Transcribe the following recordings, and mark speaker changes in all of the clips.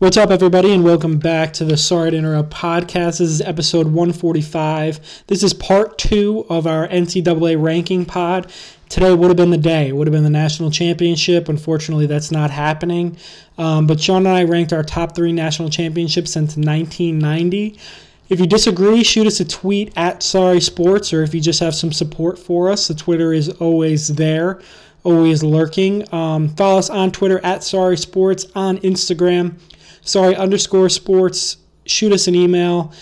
Speaker 1: What's up, everybody, and welcome back to the Sorry to Interrupt podcast. This is episode 145. This is part two of our NCAA ranking pod. Today would have been the day. It would have been the national championship. Unfortunately, that's not happening. Um, but Sean and I ranked our top three national championships since 1990. If you disagree, shoot us a tweet at Sorry Sports, or if you just have some support for us, the Twitter is always there, always lurking. Um, follow us on Twitter at Sorry Sports, on Instagram sorry underscore sports. Shoot us an email,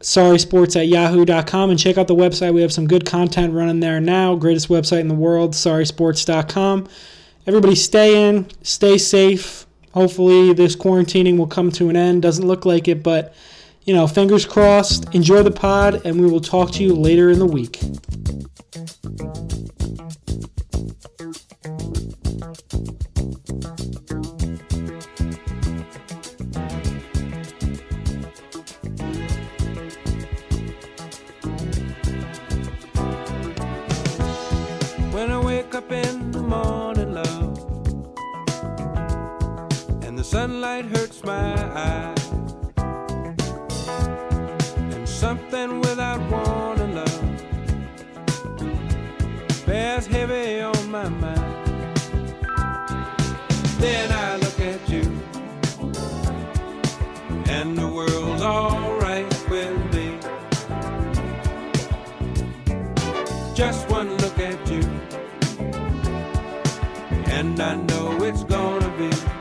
Speaker 1: sorry sports at yahoo.com, and check out the website. We have some good content running there now. Greatest website in the world, sorrysports.com. Everybody stay in, stay safe. Hopefully, this quarantining will come to an end. Doesn't look like it, but you know, fingers crossed. Enjoy the pod, and we will talk to you later in the week.
Speaker 2: When morning, love, and the sunlight hurts my eyes, and something without warning, love, bears heavy on my mind. Then I I know it's gonna be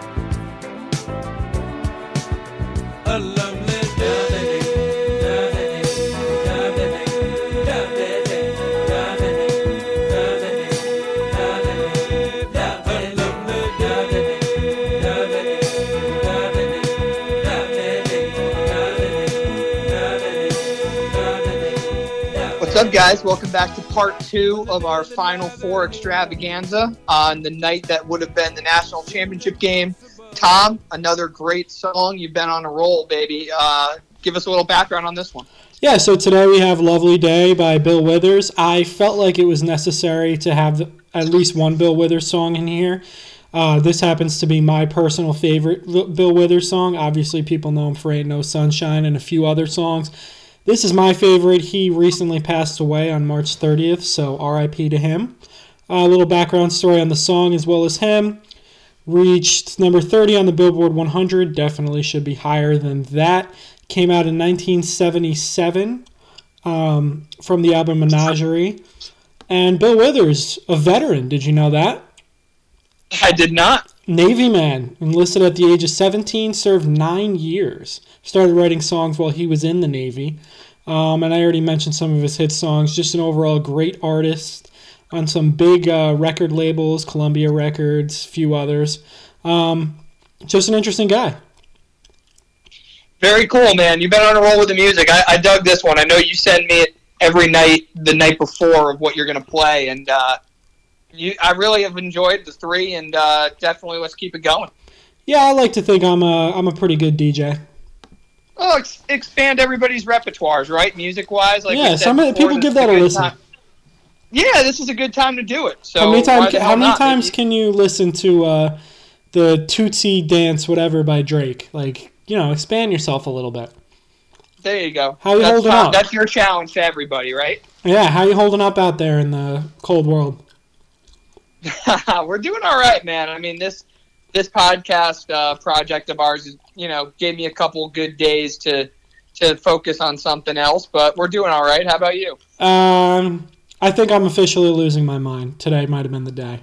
Speaker 3: What's up, guys? Welcome back to part two of our Final Four extravaganza on the night that would have been the national championship game. Tom, another great song. You've been on a roll, baby. Uh, give us a little background on this one.
Speaker 1: Yeah, so today we have Lovely Day by Bill Withers. I felt like it was necessary to have at least one Bill Withers song in here. Uh, this happens to be my personal favorite Bill Withers song. Obviously, people know him for Ain't No Sunshine and a few other songs. This is my favorite. He recently passed away on March 30th, so RIP to him. A little background story on the song as well as him. Reached number 30 on the Billboard 100. Definitely should be higher than that. Came out in 1977 um, from the album Menagerie. And Bill Withers, a veteran. Did you know that?
Speaker 3: I did not.
Speaker 1: Navy man, enlisted at the age of 17, served nine years. Started writing songs while he was in the Navy. Um, and I already mentioned some of his hit songs. Just an overall great artist on some big uh, record labels, Columbia Records, few others. Um, just an interesting guy.
Speaker 3: Very cool, man. You've been on a roll with the music. I, I dug this one. I know you send me it every night, the night before of what you're going to play, and uh, you, I really have enjoyed the three, and uh, definitely let's keep it going.
Speaker 1: Yeah, I like to think I'm a I'm a pretty good DJ.
Speaker 3: Oh, ex- expand everybody's repertoires, right? Music wise, like
Speaker 1: yeah, some
Speaker 3: before,
Speaker 1: people give that a listen.
Speaker 3: time- Yeah, this is a good time to do it. So
Speaker 1: how many
Speaker 3: why
Speaker 1: times how many
Speaker 3: not?
Speaker 1: times
Speaker 3: Maybe-
Speaker 1: can you listen to uh, the Toosie Dance whatever by Drake? Like you know, expand yourself a little bit.
Speaker 3: There you go.
Speaker 1: How you
Speaker 3: that's
Speaker 1: holding up?
Speaker 3: That's your challenge to everybody, right?
Speaker 1: Yeah, how you holding up out there in the cold world?
Speaker 3: We're doing all right, man. I mean this this podcast uh, project of ours is, you know, gave me a couple good days to to focus on something else, but we're doing all right. How about you?
Speaker 1: Um, I think I'm officially losing my mind. Today might have been the day.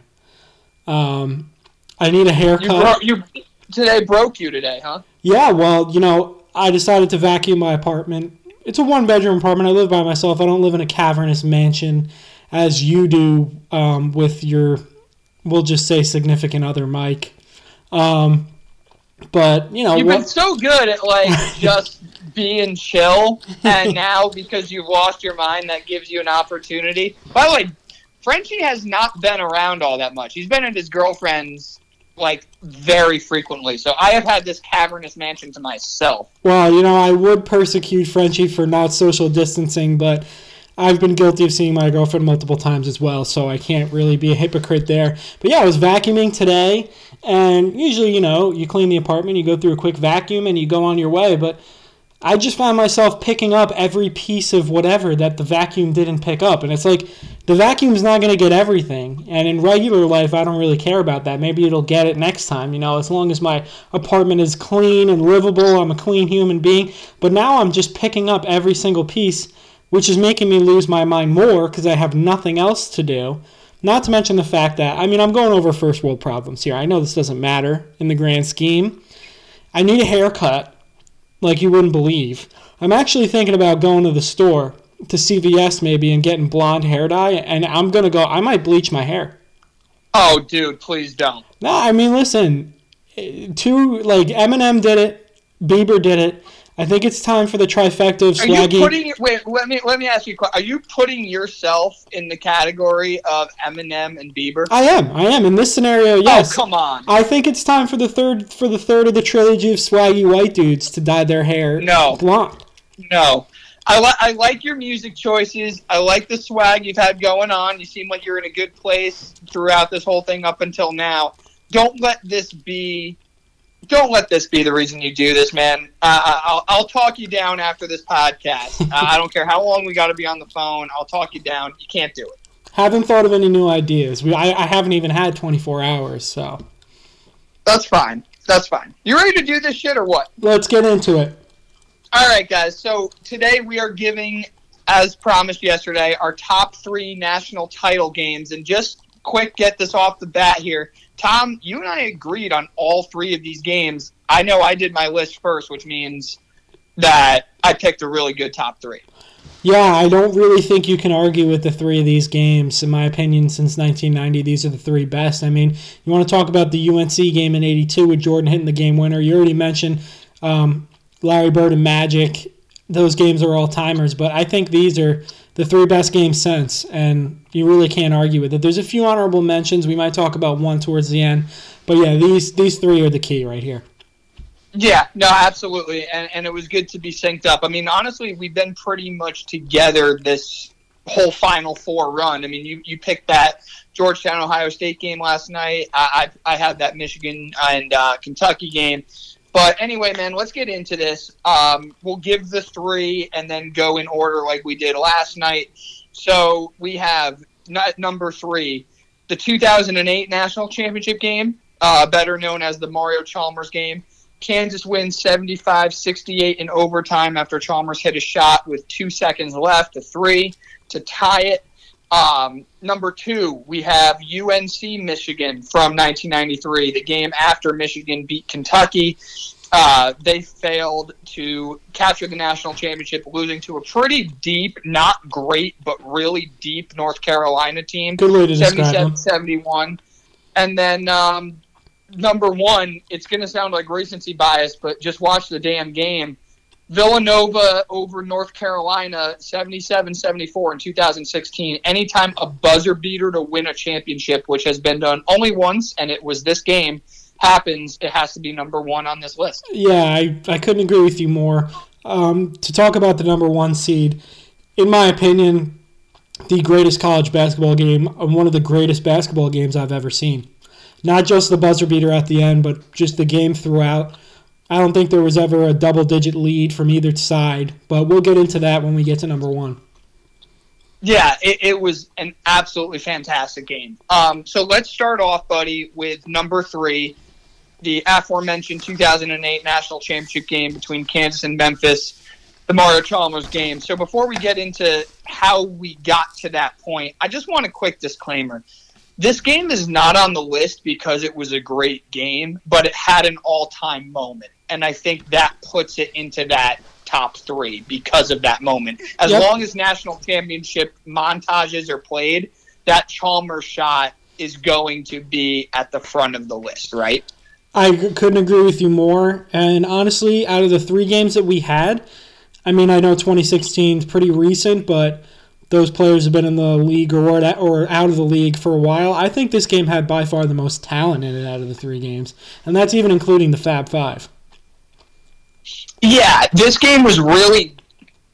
Speaker 1: Um, I need a
Speaker 3: You,
Speaker 1: haircut.
Speaker 3: bro- you today broke you today, huh?
Speaker 1: Yeah, well, you know, I decided to vacuum my apartment. It's a one bedroom apartment. I live by myself. I don't live in a cavernous mansion as you do um, with your, we'll just say, significant other, Mike. Um, but, you know,
Speaker 3: You've
Speaker 1: what-
Speaker 3: been so good at like just being chill, and now because you've lost your mind, that gives you an opportunity. By the way, Frenchie has not been around all that much. He's been at his girlfriend's like very frequently, so I have had this cavernous mansion to myself.
Speaker 1: Well, you know, I would persecute Frenchie for not social distancing, but I've been guilty of seeing my girlfriend multiple times as well, so I can't really be a hypocrite there. But yeah, I was vacuuming today, and usually, you know, you clean the apartment, you go through a quick vacuum, and you go on your way. But I just found myself picking up every piece of whatever that the vacuum didn't pick up. And it's like, the vacuum's not going to get everything. And in regular life, I don't really care about that. Maybe it'll get it next time, you know, as long as my apartment is clean and livable, I'm a clean human being. But now I'm just picking up every single piece, which is making me lose my mind more because I have nothing else to do. Not to mention the fact that, I mean, I'm going over first world problems here. I know this doesn't matter in the grand scheme. I need a haircut like you wouldn't believe. I'm actually thinking about going to the store to CVS maybe and getting blonde hair dye, and I'm gonna go. I might bleach my hair.
Speaker 3: Oh, dude, please don't.
Speaker 1: No, I mean, listen, eh, two like Eminem did it, Bieber did it. I think it's time for the trifecta of
Speaker 3: Are you
Speaker 1: swaggy.
Speaker 3: putting wait? Let me let me ask you. a que- Are you putting yourself in the category of Eminem and Bieber?
Speaker 1: I am, I am in this scenario. Oh, yes,
Speaker 3: Oh, come on.
Speaker 1: I think it's time for the third for the third of the trilogy of swaggy white dudes to dye their hair
Speaker 3: No.
Speaker 1: blonde.
Speaker 3: No. I, li- I like your music choices. I like the swag you've had going on. You seem like you're in a good place throughout this whole thing up until now. Don't let this be. Don't let this be the reason you do this, man. Uh, I'll, I'll talk you down after this podcast. uh, I don't care how long we got to be on the phone. I'll talk you down. You can't do it.
Speaker 1: Haven't thought of any new ideas. We, I, I haven't even had 24 hours, so
Speaker 3: That's fine. That's fine. You ready to do this shit or what?
Speaker 1: let's get into it.
Speaker 3: All right, guys. So today we are giving, as promised yesterday, our top three national title games. And just quick, get this off the bat here. Tom, you and I agreed on all three of these games. I know I did my list first, which means that I picked a really good top three.
Speaker 1: Yeah, I don't really think you can argue with the three of these games. In my opinion, since 1990, these are the three best. I mean, you want to talk about the UNC game in '82 with Jordan hitting the game winner. You already mentioned um, Larry Bird and Magic. Those games are all timers, but I think these are the three best games since, and you really can't argue with it. There's a few honorable mentions. We might talk about one towards the end, but yeah, these these three are the key right here.
Speaker 3: Yeah, no, absolutely, and and it was good to be synced up. I mean, honestly, we've been pretty much together this whole Final Four run. I mean, you you picked that Georgetown Ohio State game last night. I I, I had that Michigan and uh, Kentucky game. But anyway, man, let's get into this. Um, we'll give the three and then go in order like we did last night. So we have n- number three, the 2008 national championship game, uh, better known as the Mario Chalmers game. Kansas wins 75 68 in overtime after Chalmers hit a shot with two seconds left, a three to tie it. Um, number two, we have UNC Michigan from 1993, the game after Michigan beat Kentucky. Uh, they failed to capture the national championship, losing to a pretty deep, not great, but really deep North Carolina team.
Speaker 1: Good way to
Speaker 3: 77 71. And then um, number one, it's going to sound like recency bias, but just watch the damn game. Villanova over North Carolina 77 74 in 2016. Anytime a buzzer beater to win a championship, which has been done only once, and it was this game, happens, it has to be number one on this list.
Speaker 1: Yeah, I, I couldn't agree with you more. Um, to talk about the number one seed, in my opinion, the greatest college basketball game, uh, one of the greatest basketball games I've ever seen. Not just the buzzer beater at the end, but just the game throughout. I don't think there was ever a double digit lead from either side, but we'll get into that when we get to number one.
Speaker 3: Yeah, it, it was an absolutely fantastic game. Um, so let's start off, buddy, with number three, the aforementioned 2008 national championship game between Kansas and Memphis, the Mario Chalmers game. So before we get into how we got to that point, I just want a quick disclaimer. This game is not on the list because it was a great game, but it had an all time moment. And I think that puts it into that top three because of that moment. As
Speaker 1: Yep.
Speaker 3: long as national championship montages are played, that Chalmers shot is going to be at the front of the list, right?
Speaker 1: I couldn't agree with you more. And honestly, out of the three games that we had, I mean, I know 2016 is pretty recent, but those players have been in the league or or out of the league for a while. I think this game had by far the most talent in it out of the three games, and that's even including the Fab Five.
Speaker 3: Yeah, this game was really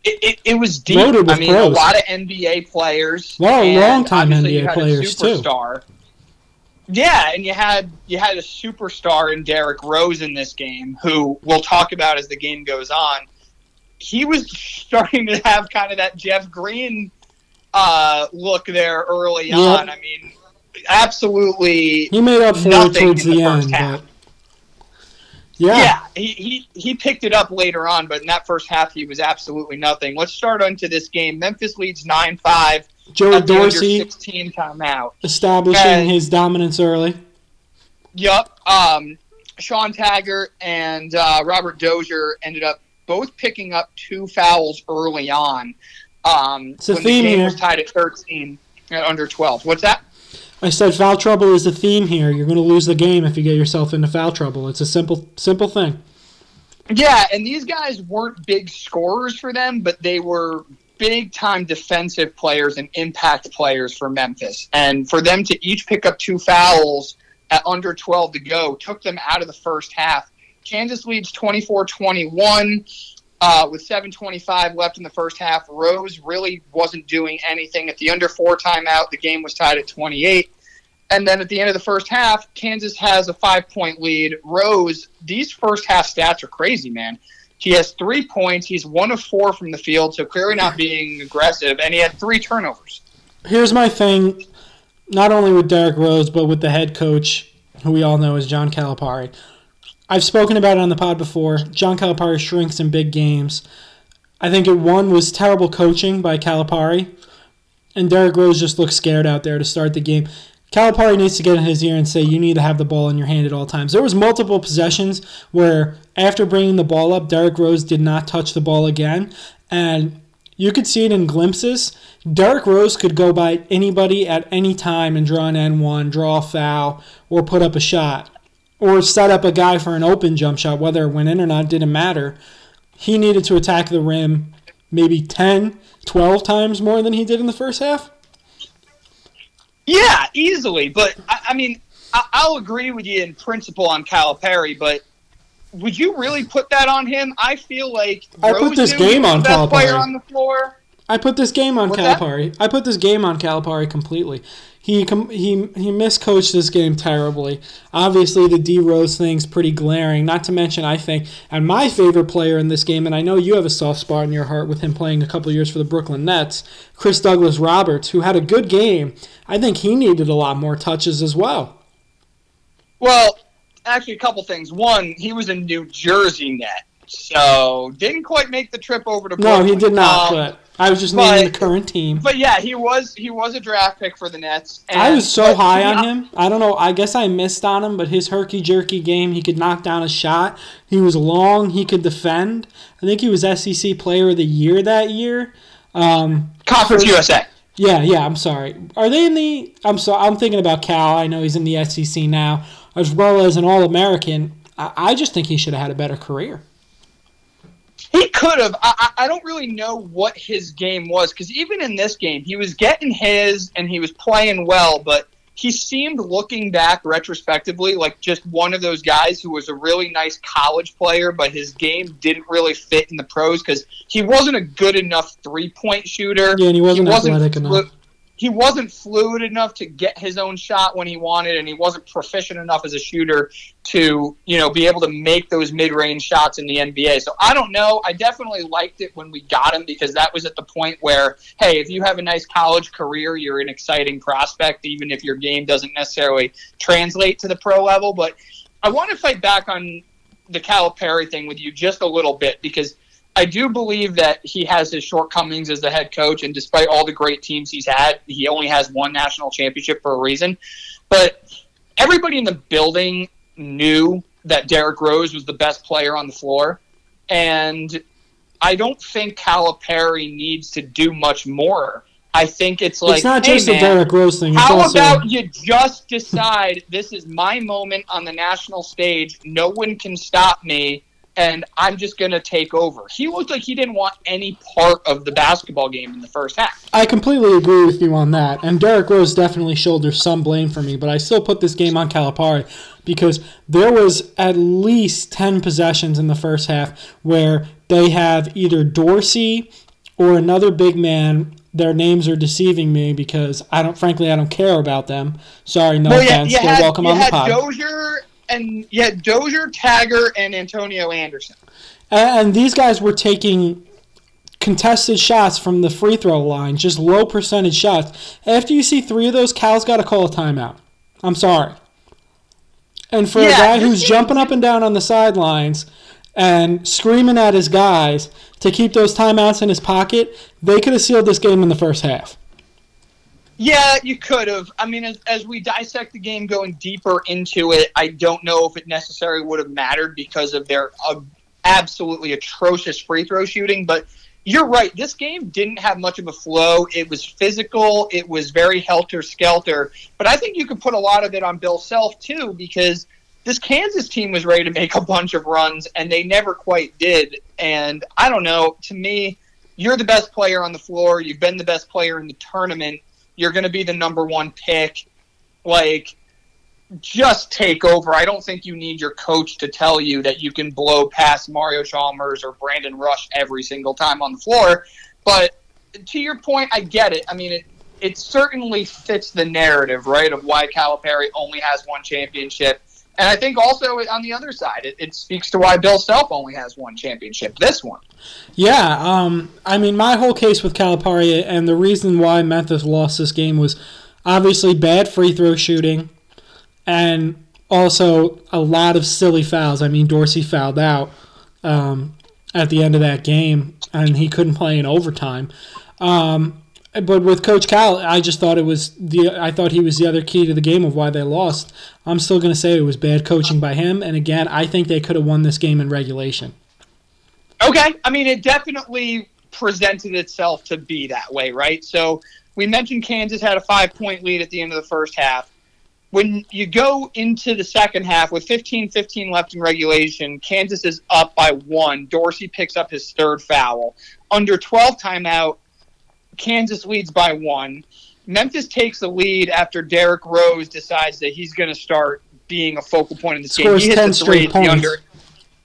Speaker 3: it, it, it was deep.
Speaker 1: Loaded with
Speaker 3: I mean, a lot of NBA players.
Speaker 1: Well,
Speaker 3: and
Speaker 1: long-time NBA
Speaker 3: you had a
Speaker 1: players, too.
Speaker 3: Yeah, and you had you had a superstar in Derrick Rose in this game, who we'll talk about as the game goes on. He was starting to have kind of that Jeff Green uh, look there early
Speaker 1: Yep.
Speaker 3: on. I mean, absolutely
Speaker 1: He made up for it towards the,
Speaker 3: the
Speaker 1: end, but yeah.
Speaker 3: Yeah, he, he he picked it up later on, but in that first half he was absolutely nothing. Let's start onto this game. Memphis leads nine five.
Speaker 1: Joey Dorsey
Speaker 3: sixteen timeout.
Speaker 1: establishing
Speaker 3: And-
Speaker 1: his dominance early.
Speaker 3: Yup. Um, Shawn Taggart and uh, Robert Dozier ended up both picking up two fouls early on. Um,
Speaker 1: It's a
Speaker 3: when
Speaker 1: theme
Speaker 3: the game
Speaker 1: here.
Speaker 3: was tied at thirteen at under twelve. What's that?
Speaker 1: I said foul trouble is the theme here. You're going to lose the game if you get yourself into foul trouble. It's a simple, simple thing.
Speaker 3: Yeah, and these guys weren't big scorers for them, but they were big time defensive players and impact players for Memphis. And for them to each pick up two fouls at under 12 to go took them out of the first half. Kansas leads 24 21 uh, with 7.25 left in the first half. Rose really wasn't doing anything. At the under four timeout, the game was tied at 28. And then at the end of the first half, Kansas has a five point lead. Rose, these first half stats are crazy, man. He has three points. He's one of four from the field, so clearly not being aggressive. And he had three turnovers.
Speaker 1: Here's my thing, not only with Derrick Rose, but with the head coach, who we all know is John Calipari. I've spoken about it on the pod before. John Calipari shrinks in big games. I think it one was terrible coaching by Calipari, and Derrick Rose just looked scared out there to start the game. Calipari needs to get in his ear and say you need to have the ball in your hand at all times. There was multiple possessions where after bringing the ball up, Derrick Rose did not touch the ball again, and you could see it in glimpses. Derrick Rose could go by anybody at any time and draw an and-one, draw a foul, or put up a shot, or set up a guy for an open jump shot, whether it went in or not, didn't matter. He needed to attack the rim maybe 10, 12 times more than he did in the first half.
Speaker 3: Yeah, easily. But I, I mean, I, I'll agree with you in principle on Calipari, but would you really put that on him? I feel like
Speaker 1: I put this game on
Speaker 3: the best player
Speaker 1: Calipari.
Speaker 3: on the floor.
Speaker 1: I put this game on
Speaker 3: What's that?
Speaker 1: Calipari. I put this game on Calipari completely. He com- he he miscoached this game terribly. Obviously, the D Rose thing's pretty glaring. Not to mention, I think, and my favorite player in this game, and I know you have a soft spot in your heart with him playing a couple years for the Brooklyn Nets, Chris Douglas Roberts, who had a good game. I think he needed a lot more touches as well.
Speaker 3: Well, actually, a couple things. One, he was a New Jersey net, so didn't quite make the trip over to Brooklyn.
Speaker 1: No, he did not.
Speaker 3: Um,
Speaker 1: but I was just
Speaker 3: but-
Speaker 1: naming the current team.
Speaker 3: But yeah, he was he was a draft pick for the Nets.
Speaker 1: I was so high
Speaker 3: he-
Speaker 1: on him. I don't know. I guess I missed on him, but his herky jerky game, he could knock down a shot. He was long. He could defend. I think he was SEC Player of the Year that year. Um,
Speaker 3: Conference USA.
Speaker 1: yeah, yeah. I'm sorry. Are they in the? I'm so. I'm thinking about Cal. I know he's in the SEC now, as well as an All American. I, I just think he should have had a better career.
Speaker 3: He could have. I, I don't really know what his game was because even in this game, he was getting his and he was playing well, but he seemed looking back retrospectively like just one of those guys who was a really nice college player, but his game didn't really fit in the pros because he wasn't a good enough three point shooter.
Speaker 1: Yeah, and he wasn't athletic
Speaker 3: flu-
Speaker 1: enough.
Speaker 3: He wasn't fluid enough to get his own shot when he wanted, and he wasn't proficient enough as a shooter to, you know, be able to make those mid-range shots in the NBA. So I don't know. I definitely liked it when we got him because that was at the point where, hey, if you have a nice college career, you're an exciting prospect, even if your game doesn't necessarily translate to the pro level. But I want to fight back on the Calipari thing with you just a little bit because I do believe that he has his shortcomings as the head coach, and despite all the great teams he's had, he only has one national championship for a reason. But everybody in the building knew that Derrick Rose was the best player on the floor, and I don't think Calipari needs to do much more. I think it's like
Speaker 1: it's not
Speaker 3: hey,
Speaker 1: just
Speaker 3: man,
Speaker 1: a Derrick Rose thing. It's
Speaker 3: how
Speaker 1: also,
Speaker 3: about you just decide this is my moment on the national stage? No one can stop me, and I'm just going to take over. He looked like he didn't want any part of the basketball game in the first half.
Speaker 1: I completely agree with you on that. And Derrick Rose definitely shoulders some blame for me, but I still put this game on Calipari because there was at least 10 possessions in the first half where they have either Dorsey or another big man. Their names are deceiving me because I don't, frankly, I don't care about them. Sorry, no
Speaker 3: Well,
Speaker 1: offense. They're
Speaker 3: had,
Speaker 1: welcome on the pod.
Speaker 3: Dozier and yet Dozier, Tagger, and Antonio Anderson.
Speaker 1: And, and these guys were taking contested shots from the free throw line, just low percentage shots. After you see three of those, Cal's got to call a timeout. I'm sorry. And for a guy who's jumping up and down on the sidelines and screaming at his guys to keep those timeouts in his pocket, they could have sealed this game in the first half.
Speaker 3: Yeah, you could have. I mean, as, as we dissect the game going deeper into it, I don't know if it necessarily would have mattered because of their uh, absolutely atrocious free throw shooting. But you're right. This game didn't have much of a flow. It was physical. It was very helter skelter. But I think you could put a lot of it on Bill Self too, because this Kansas team was ready to make a bunch of runs and they never quite did. And I don't know. To me, you're the best player on the floor. You've been the best player in the tournament. You're going to be the number one pick. Like, just take over. I don't think you need your coach to tell you that you can blow past Mario Chalmers or Brandon Rush every single time on the floor. But to your point, I get it. I mean, it, it certainly fits the narrative, right, of why Calipari only has one championship. And I think also on the other side, it, it speaks to why Bill Self only has one championship, this one.
Speaker 1: Yeah, um, I mean, my whole case with Calipari and the reason why Memphis lost this game was obviously bad free throw shooting and also a lot of silly fouls. I mean, Dorsey fouled out um, at the end of that game, and he couldn't play in overtime. Um, but with Coach Cal, I just thought it was the I thought he was the other key to the game of why they lost. I'm still going to say it was bad coaching by him, and again, I think they could have won this game in regulation.
Speaker 3: Okay. I mean, it definitely presented itself to be that way, right? So we mentioned Kansas had a five point lead at the end of the first half. When you go into the second half with 15 15 left in regulation, Kansas is up by one. Dorsey picks up his third foul. Under 12 timeout, Kansas leads by one. Memphis takes the lead after Derrick Rose decides that he's going to start being a focal point in
Speaker 1: Scores
Speaker 3: game. He
Speaker 1: 10
Speaker 3: hits the three at the under.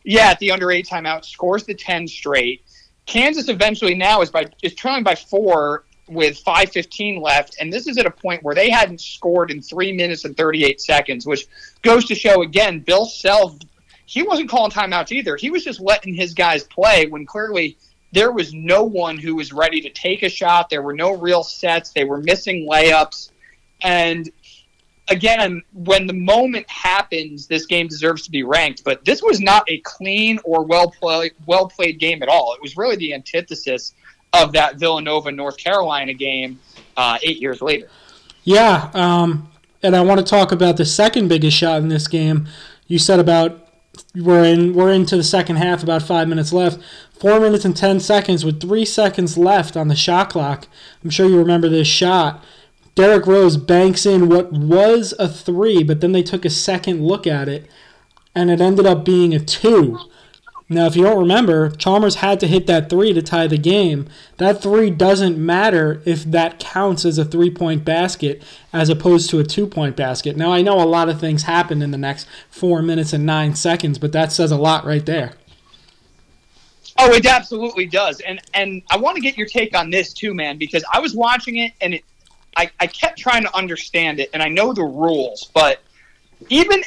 Speaker 3: Yeah, at the under eight timeout, scores the ten straight. Kansas eventually now is by is trailing by four with five fifteen left, and this is at a point where they hadn't scored in three minutes and thirty eight seconds, which goes to show again, Bill Self he wasn't calling timeouts either. He was just letting his guys play when clearly there was no one who was ready to take a shot. There were no real sets. They were missing layups. And again, when the moment happens, this game deserves to be ranked. But this was not a clean or well played well played game at all. It was really the antithesis of that Villanova North Carolina game uh, eight years later.
Speaker 1: Yeah, um, and I want to talk about the second biggest shot in this game. You said about we're in we're into the second half, about five minutes left. Four minutes and ten seconds with three seconds left on the shot clock. I'm sure you remember this shot. Derrick Rose banks in what was a three, but then they took a second look at it, and it ended up being a two. Now, if you don't remember, Chalmers had to hit that three to tie the game. That three doesn't matter if that counts as a three point basket as opposed to a two point basket. Now, I know a lot of things happened in the next four minutes and nine seconds, but that says a lot right there.
Speaker 3: Oh, it absolutely does. And and I want to get your take on this too, man, because I was watching it and it I, I kept trying to understand it and I know the rules, but even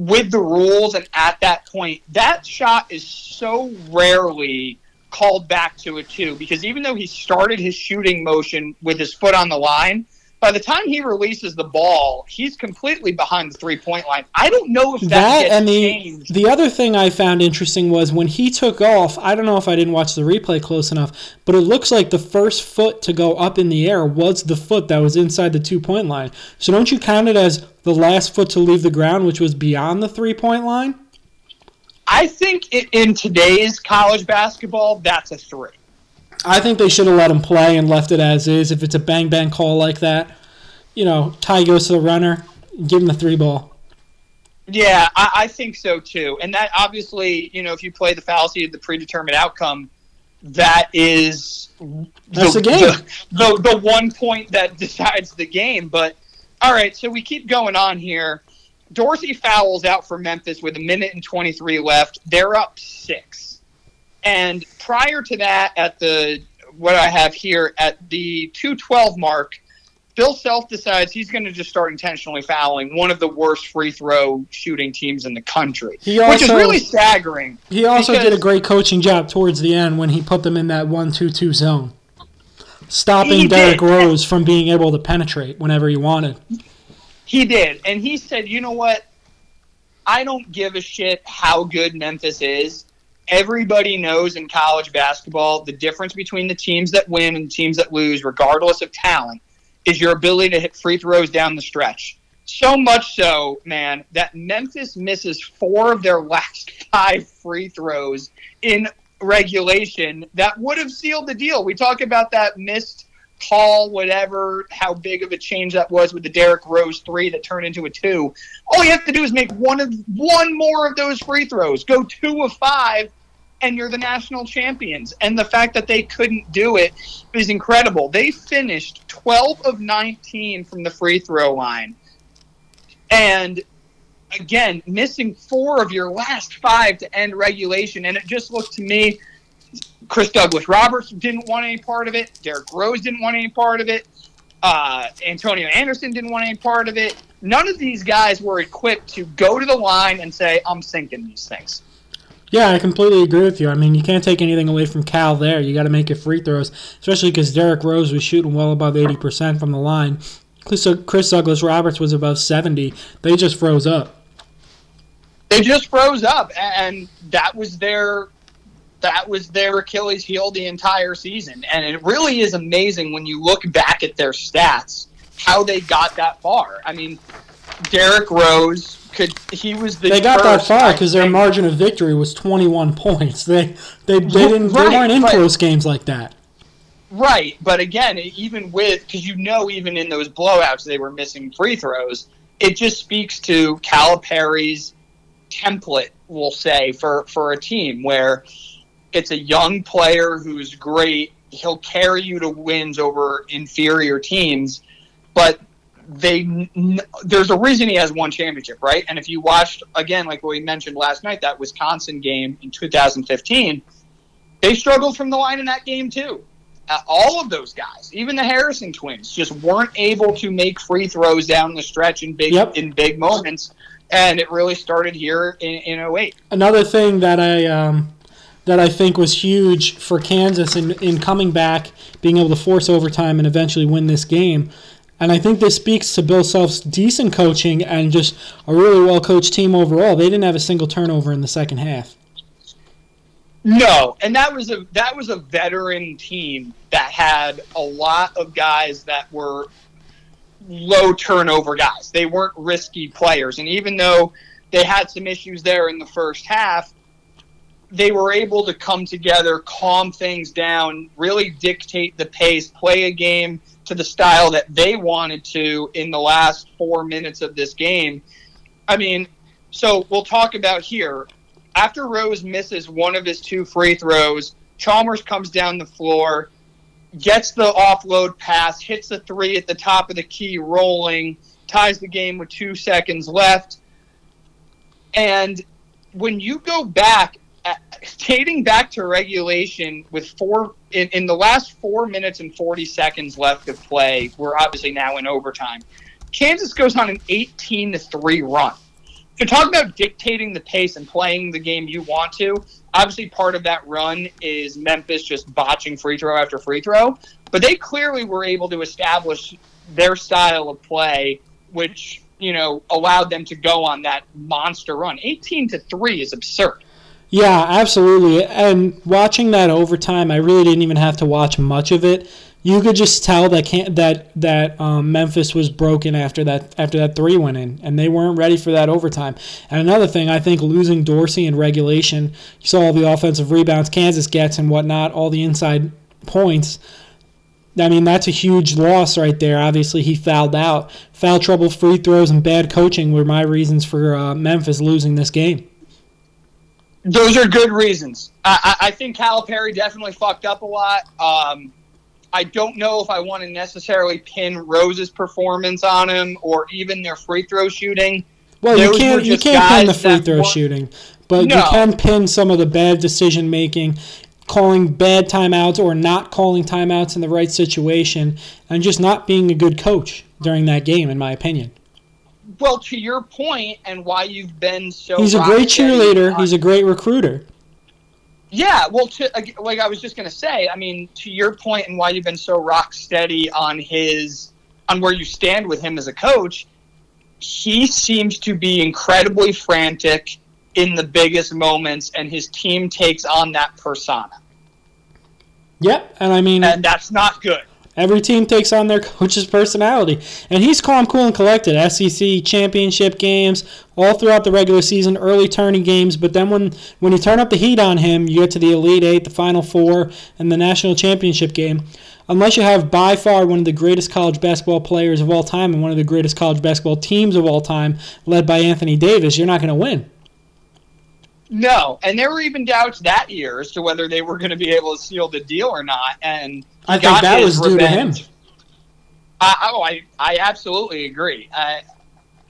Speaker 3: with the rules and at that point, that shot is so rarely called back to a two because even though he started his shooting motion with his foot on the line, by the time he releases the ball, he's completely behind the three point line. I don't know if that,
Speaker 1: That
Speaker 3: gets
Speaker 1: and the
Speaker 3: changed.
Speaker 1: the other thing I found interesting was when he took off. I don't know if I didn't watch the replay close enough, but it looks like the first foot to go up in the air was the foot that was inside the two point line. So don't you count it as the last foot to leave the ground, which was beyond the three point line?
Speaker 3: I think in today's college basketball, that's a three.
Speaker 1: I think they should have let him play and left it as is. If it's a bang bang call like that, you know, tie goes to the runner, give him the three ball.
Speaker 3: Yeah, I, I think so too. And that obviously, you know, if you play the fallacy of the predetermined outcome, that is
Speaker 1: That's the game.
Speaker 3: The, the, the one point that decides the game. But all right, so we keep going on here. Dorsey fouls out for Memphis with a minute and 23 left. They're up six. And prior to that, at the what I have here at the 212 mark. Bill Self decides he's going to just start intentionally fouling one of the worst free throw shooting teams in the country,
Speaker 1: He
Speaker 3: which is really staggering.
Speaker 1: He also did a great coaching job towards the end when he put them in that one-two-two zone, stopping Derrick. Rose from being able to penetrate whenever he wanted.
Speaker 3: He did, and he said, "You know what? I don't give a shit how good Memphis is. Everybody knows in college basketball the difference between the teams that win and teams that lose, regardless of talent, is your ability to hit free throws down the stretch. So much so, man, that Memphis misses four of their last five free throws in regulation that would have sealed the deal. We talk about that missed call, whatever, how big of a change that was with the Derrick Rose three that turned into a two. All you have to do is make one of one more of those free throws, go two of five, and you're the national champions. And the fact that they couldn't do it is incredible. They finished 12 of 19 from the free throw line. And again, missing four of your last five to end regulation. And it just looked to me Chris Douglas Roberts didn't want any part of it. Derrick Rose didn't want any part of it. Uh, Antonio Anderson didn't want any part of it. None of these guys were equipped to go to the line and say, I'm sinking these things.
Speaker 1: Yeah, I completely agree with you. I mean, you can't take anything away from Cal there. You got to make your free throws, especially because Derrick Rose was shooting well above 80% from the line. Chris Douglas Roberts was above 70. They just froze up.
Speaker 3: They just froze up, and that was their that was their Achilles heel the entire season. And it really is amazing when you look back at their stats how they got that far. I mean, Derrick Rose could he was the
Speaker 1: They got that far because their margin of victory was 21 points. They they, they didn't they weren't in
Speaker 3: right.
Speaker 1: close games like that.
Speaker 3: Right, but again, even with because you know, even in those blowouts, they were missing free throws. It just speaks to Calipari's template, we'll say, for for a team where it's a young player who's great. He'll carry you to wins over inferior teams, but they n- there's a reason he has one championship, right? And if you watched again, like what we mentioned last night, that Wisconsin game in 2015, they struggled from the line in that game too. Uh, all of those guys, even the Harrison twins, just weren't able to make free throws down the stretch in big
Speaker 1: Yep.
Speaker 3: in big moments. And it really started here in, in 08.
Speaker 1: Another thing that I um, that I think was huge for Kansas in, in coming back, being able to force overtime and eventually win this game. And I think this speaks to Bill Self's decent coaching and just a really well coached team overall. They didn't have a single turnover in the second half.
Speaker 3: No, and that was a that was a veteran team that had a lot of guys that were low turnover guys. They weren't risky players, and even though they had some issues there in the first half, they were able to come together, calm things down, really dictate the pace, play a game to the style that they wanted to in the last 4 minutes of this game. I mean, so we'll talk about here after Rose misses one of his two free throws, Chalmers comes down the floor, gets the offload pass, hits the three at the top of the key, rolling, ties the game with two seconds left. And when you go back, Uh, dating back to regulation with four in, in the last four minutes and 40 seconds left of play, we're obviously now in overtime. Kansas goes on an 18 to 3 run. So talk about dictating the pace and playing the game you want to. Obviously, part of that run is Memphis just botching free throw after free throw, but they clearly were able to establish their style of play, which you know allowed them to go on that monster run. Eighteen to three is absurd.
Speaker 1: Yeah, absolutely. And watching that overtime, I really didn't even have to watch much of it. You could just tell that can that that um, Memphis was broken after that after that three went in, and they weren't ready for that overtime. And another thing, I think losing Dorsey in regulation, you saw all the offensive rebounds Kansas gets and whatnot, all the inside points. I mean, that's a huge loss right there. Obviously, he fouled out. Foul trouble, free throws, and bad coaching were my reasons for uh, Memphis losing this game.
Speaker 3: Those are good reasons. I, I, I think Calipari definitely fucked up a lot. Um, I don't know if I want to necessarily pin Rose's performance on him or even their free throw shooting.
Speaker 1: Well, you can't you can't pin the free throw shooting, but you can pin some of the bad decision making. calling bad timeouts or not calling timeouts in the right situation and just not being a good coach during that game, in my opinion.
Speaker 3: Well, to your point, and why you've been so.
Speaker 1: He's a great cheerleader. He's a great recruiter.
Speaker 3: Yeah, well, to, like I was just gonna say, I mean, to your point and why you've been so rock steady on his, on where you stand with him as a coach, he seems to be incredibly frantic in the biggest moments, and his team takes on that persona,
Speaker 1: Yep, and I mean,
Speaker 3: and that's not good.
Speaker 1: Every team takes on their coach's personality. And he's calm, cool, and collected. SEC championship games, all throughout the regular season, early tourney games. But then when, when you turn up the heat on him, you get to the Elite Eight, the Final Four, and the national championship game. Unless you have by far one of the greatest college basketball players of all time and one of the greatest college basketball teams of all time, led by Anthony Davis, you're not going to win.
Speaker 3: No, and there were even doubts that year as to whether they were going to be able to seal the deal or not. And
Speaker 1: I think that was due to him.
Speaker 3: revenge. I, oh, I, I absolutely agree. I,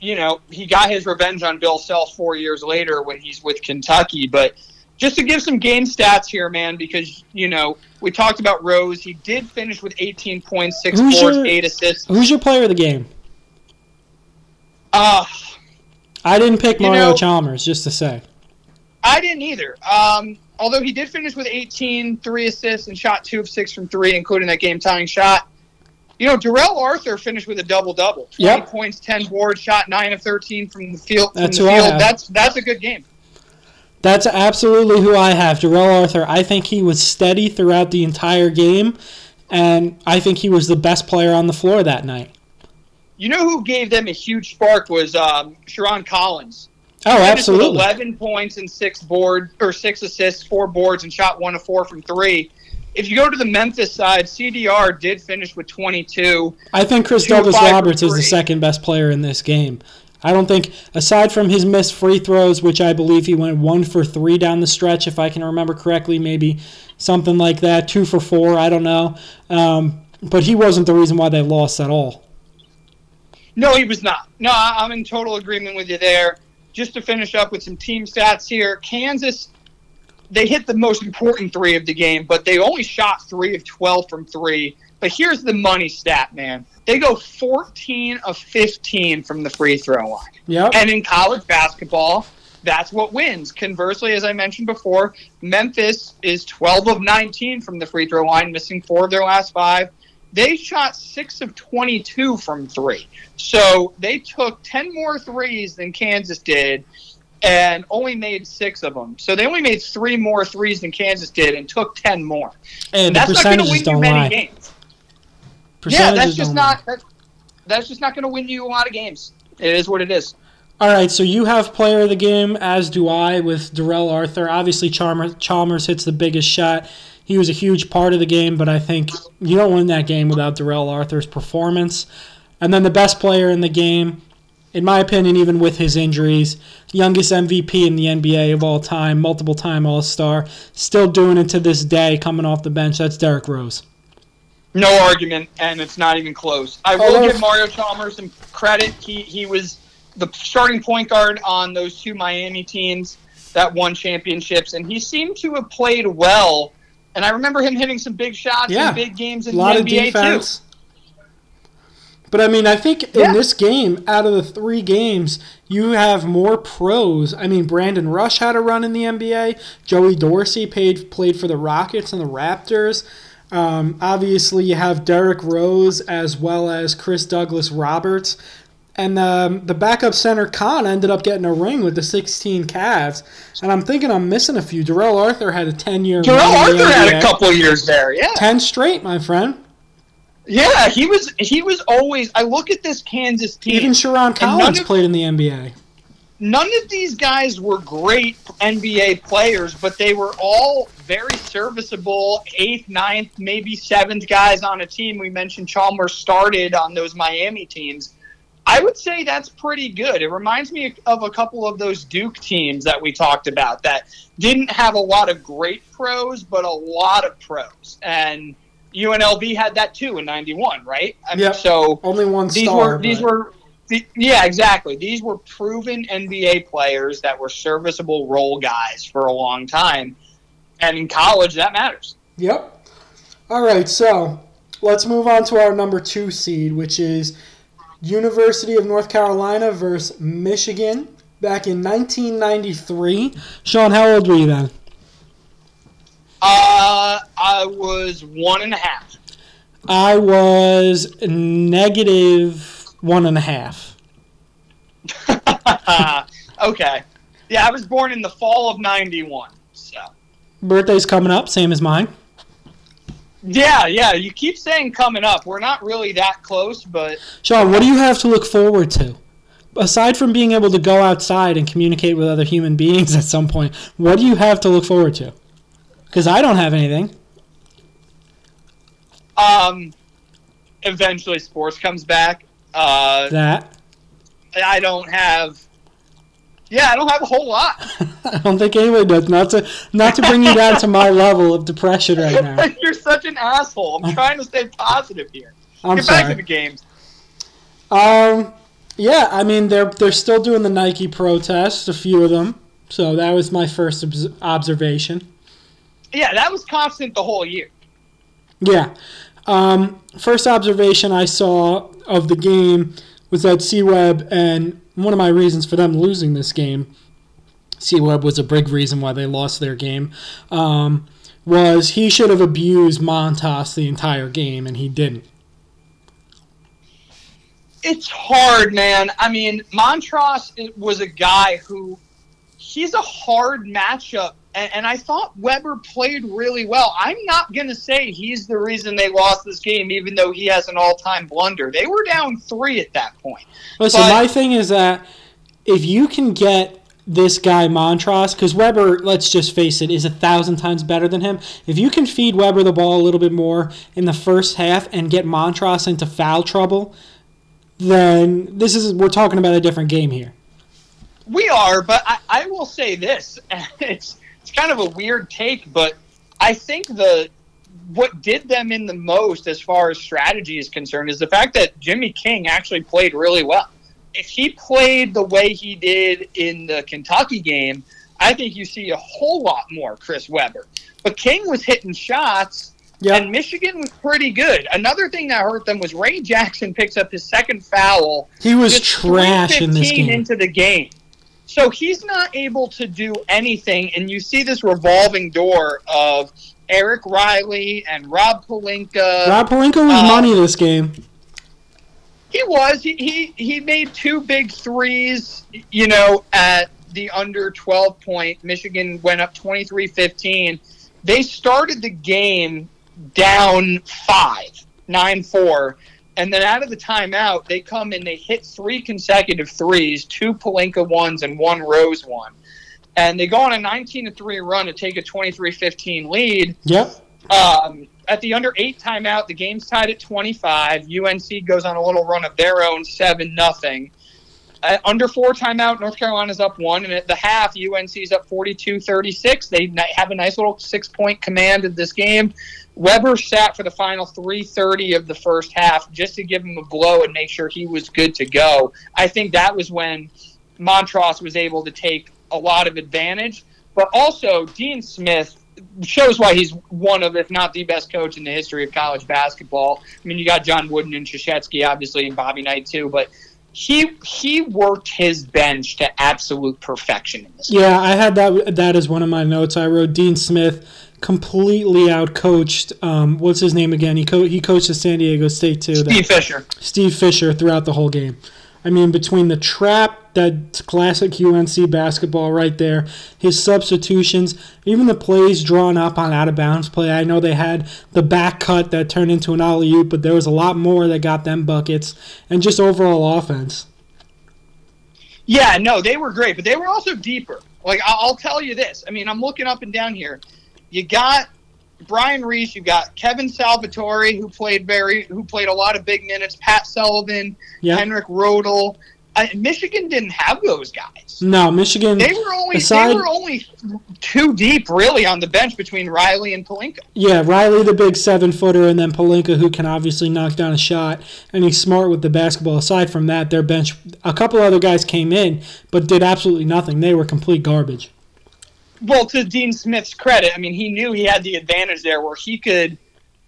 Speaker 3: you know, he got his revenge on Bill Self four years later when he's with Kentucky. But just to give some game stats here, man, because you know we talked about Rose. He did finish with 18 points, six
Speaker 1: Who's
Speaker 3: boards,
Speaker 1: your-
Speaker 3: eight assists.
Speaker 1: Who's your player of the game?
Speaker 3: Uh,
Speaker 1: I didn't pick Mario
Speaker 3: know-
Speaker 1: Chalmers, just to say.
Speaker 3: I didn't either. Um, although he did finish with 18, three assists, and shot two of six from three, including that game tying shot. You know, Darrell Arthur finished with a double double. 20
Speaker 1: Yep.
Speaker 3: points, 10 boards, shot 9 of 13 from the field.
Speaker 1: That's
Speaker 3: the
Speaker 1: who I have.
Speaker 3: That's that's a good game.
Speaker 1: That's absolutely who I have, Darrell Arthur. I think he was steady throughout the entire game, and I think he was the best player on the floor that night.
Speaker 3: You know who gave them a huge spark was um, Sherron Collins.
Speaker 1: Oh, absolutely.
Speaker 3: 11 points and six board or six assists, four boards, and shot one of four from three. If you go to the Memphis side, CDR did finish with 22.
Speaker 1: I think Chris Douglas Roberts is the second best player in this game. I don't think, aside from his missed free throws, which I believe he went one for three down the stretch, if I can remember correctly, maybe something like that, two for four, I don't know. Um, but he wasn't the reason why they lost at all.
Speaker 3: No, he was not. No, I'm in total agreement with you there. Just to finish up with some team stats here, Kansas, they hit the most important three of the game, but they only shot three of 12 from three. But here's the money stat, man. They go 14 of 15 from the free throw line.
Speaker 1: Yep.
Speaker 3: And in college basketball, that's what wins. Conversely, as I mentioned before, Memphis is 12 of 19 from the free throw line, missing four of their last five. They shot six of 22 from three. So they took 10 more threes than Kansas did and only made six of them. So they only made three more threes than Kansas did and took 10 more.
Speaker 1: and the
Speaker 3: That's not going to win you many
Speaker 1: lie.
Speaker 3: games. Yeah, that's just not that, that's just not going to win you a lot of games. It is what it is.
Speaker 1: All right, so you have player of the game, as do I, with Darrell Arthur. Obviously, Chalmers, Chalmers hits the biggest shot. He was a huge part of the game, but I think you don't win that game without Darrell Arthur's performance. And then the best player in the game, in my opinion, even with his injuries, youngest MVP in the NBA of all time, multiple time All Star, still doing it to this day, coming off the bench. That's Derrick Rose.
Speaker 3: No argument, and it's not even close. I will
Speaker 1: Although-
Speaker 3: give Mario Chalmers some credit. He he was the starting point guard on those two Miami teams that won championships, and he seemed to have played well. And I remember him hitting some big shots
Speaker 1: Yeah.
Speaker 3: in big games in
Speaker 1: a lot
Speaker 3: the
Speaker 1: of
Speaker 3: NBA
Speaker 1: defense. But I mean, I think
Speaker 3: Yeah.
Speaker 1: in this game, out of the three games, you have more pros. I mean, Brandon Rush had a run in the NBA. Joey Dorsey paid, played for the Rockets and the Raptors. Um, obviously, you have Derrick Rose as well as Chris Douglas Roberts. And um, the backup center, Kaun, ended up getting a ring with the 16 Cavs. And I'm thinking I'm missing a few. Darrell Arthur had a 10 year
Speaker 3: too. Terrell Arthur had a couple years there. Yeah,
Speaker 1: 10 straight, my friend.
Speaker 3: yeah. He was he was always. I look at this Kansas team.
Speaker 1: Even
Speaker 3: Sherron
Speaker 1: Collins
Speaker 3: of-
Speaker 1: played in the NBA.
Speaker 3: none of these guys were great NBA players, but they were all very serviceable eighth, ninth, maybe seventh guys on a team. We mentioned Chalmers started on those Miami teams. I would say that's pretty good. It reminds me of a couple of those Duke teams that we talked about that didn't have a lot of great pros, but a lot of pros. And UNLV had that too in '91, right? I mean,
Speaker 1: Yep.
Speaker 3: so
Speaker 1: Only one
Speaker 3: these
Speaker 1: star.
Speaker 3: were these
Speaker 1: but-
Speaker 3: were the, yeah exactly these were proven nba players that were serviceable role guys for a long time And in college, that matters.
Speaker 1: Yep. All right, so let's move on to our number two seed, which is University of North Carolina versus Michigan back in 1993. Sean, how old were you then?
Speaker 3: Uh, I was one and a half.
Speaker 1: I was negative one and a half.
Speaker 3: okay. Yeah, I was born in the fall of 91. So.
Speaker 1: Birthday's coming up, same as mine.
Speaker 3: Yeah, yeah. You keep saying coming up. We're not really that close, but
Speaker 1: Sean, what do you have to look forward to? Aside from being able to go outside and communicate with other human beings at some point, what do you have to look forward to? Because I don't have anything.
Speaker 3: um, eventually sports comes back. Uh,
Speaker 1: That.
Speaker 3: I don't have. Yeah, I don't have a whole lot.
Speaker 1: I don't think anybody does. Not to not to bring you down to my level of depression right now.
Speaker 3: You're such an asshole. I'm trying to stay positive here.
Speaker 1: I'm
Speaker 3: Get back to the games.
Speaker 1: Um, yeah, I mean they're they're still doing the Nike protests, a few of them. So that was my first obs- observation.
Speaker 3: Yeah, that was constant the whole year.
Speaker 1: Yeah. Um, first observation I saw of the game was that C Webb, and one of my reasons for them losing this game, C Webb was a big reason why they lost their game, um, was he should have abused Montross the entire game, and he didn't.
Speaker 3: It's hard, man. I mean, Montross was a guy who he's a hard matchup, and, and I thought Webber played really well. I'm not gonna say he's the reason they lost this game, even though he has an all-time blunder. They were down three at that point.
Speaker 1: Listen,
Speaker 3: But-
Speaker 1: my thing is that if you can get this guy Montross, because Webber, let's just face it, is a thousand times better than him. If you can feed Webber the ball a little bit more in the first half and get Montross into foul trouble, then this is we're talking about a different game here.
Speaker 3: We are, but I, I will say this: it's it's kind of a weird take, but I think the what did them in the most as far as strategy is concerned is the fact that Jimmy King actually played really well. If he played the way he did in the Kentucky game, I think you see a whole lot more Chris Webber. But King was hitting shots,
Speaker 1: Yeah,
Speaker 3: and Michigan was pretty good. Another thing that hurt them was Ray Jackson picks up his second foul
Speaker 1: he was trash in this game.
Speaker 3: into the game. So he's not able to do anything, and you see this revolving door of Eric Riley and Rob Pelinka.
Speaker 1: Rob Pelinka was
Speaker 3: Uh,
Speaker 1: money this game.
Speaker 3: He was. He, he he made two big threes, you know, at the under 12 point. Michigan went up 23-15. They started the game down 5, 9-4. And then out of the timeout, they come and they hit three consecutive threes, two Pelinka ones and one Rose one. And they go on a 19 to 3 run to take a 23-15 lead.
Speaker 1: Yep.
Speaker 3: Um, at the under eight timeout, the game's tied at 25. UNC goes on a little run of their own, 7 nothing. At under four timeout, North Carolina's up one. And at the half, UNC's up 42 36. They have a nice little six point command of this game. Webber sat for the final 330 of the first half just to give him a blow and make sure he was good to go. I think that was when Montross was able to take a lot of advantage. But also, Dean Smith shows why he's one of, if not the best coach in the history of college basketball. I mean, you got John Wooden and Krzyzewski, obviously, and Bobby Knight too, but he he worked his bench to absolute perfection in this.
Speaker 1: Yeah, I had that that as one of my notes. I wrote Dean Smith completely outcoached. Um, what's his name again? He co- he coached at San Diego State too.
Speaker 3: Steve Fisher.
Speaker 1: Steve Fisher throughout the whole game. I mean, between the trap, that classic UNC basketball right there, his substitutions, even the plays drawn up on out of bounds play. I know they had the back cut that turned into an alley oop, but there was a lot more that got them buckets, and just overall offense.
Speaker 3: Yeah, no, they were great, but they were also deeper. Like I'll tell you this. I mean, I'm looking up and down here. You got Brian Reese. You got Kevin Salvadori, who played very, who played a lot of big minutes. Pat Sullivan,
Speaker 1: Yeah.
Speaker 3: Henrik Rödl. Uh, Michigan didn't have those guys.
Speaker 1: No, Michigan.
Speaker 3: They were only
Speaker 1: Aside-
Speaker 3: they were only two deep, really, on the bench between Riley and Pelinka.
Speaker 1: Yeah, Riley, the big seven footer, and then Pelinka, who can obviously knock down a shot, and he's smart with the basketball. Aside from that, their bench, a couple other guys came in, but did absolutely nothing. They were complete garbage.
Speaker 3: Well, to Dean Smith's credit, I mean, he knew he had the advantage there where he could,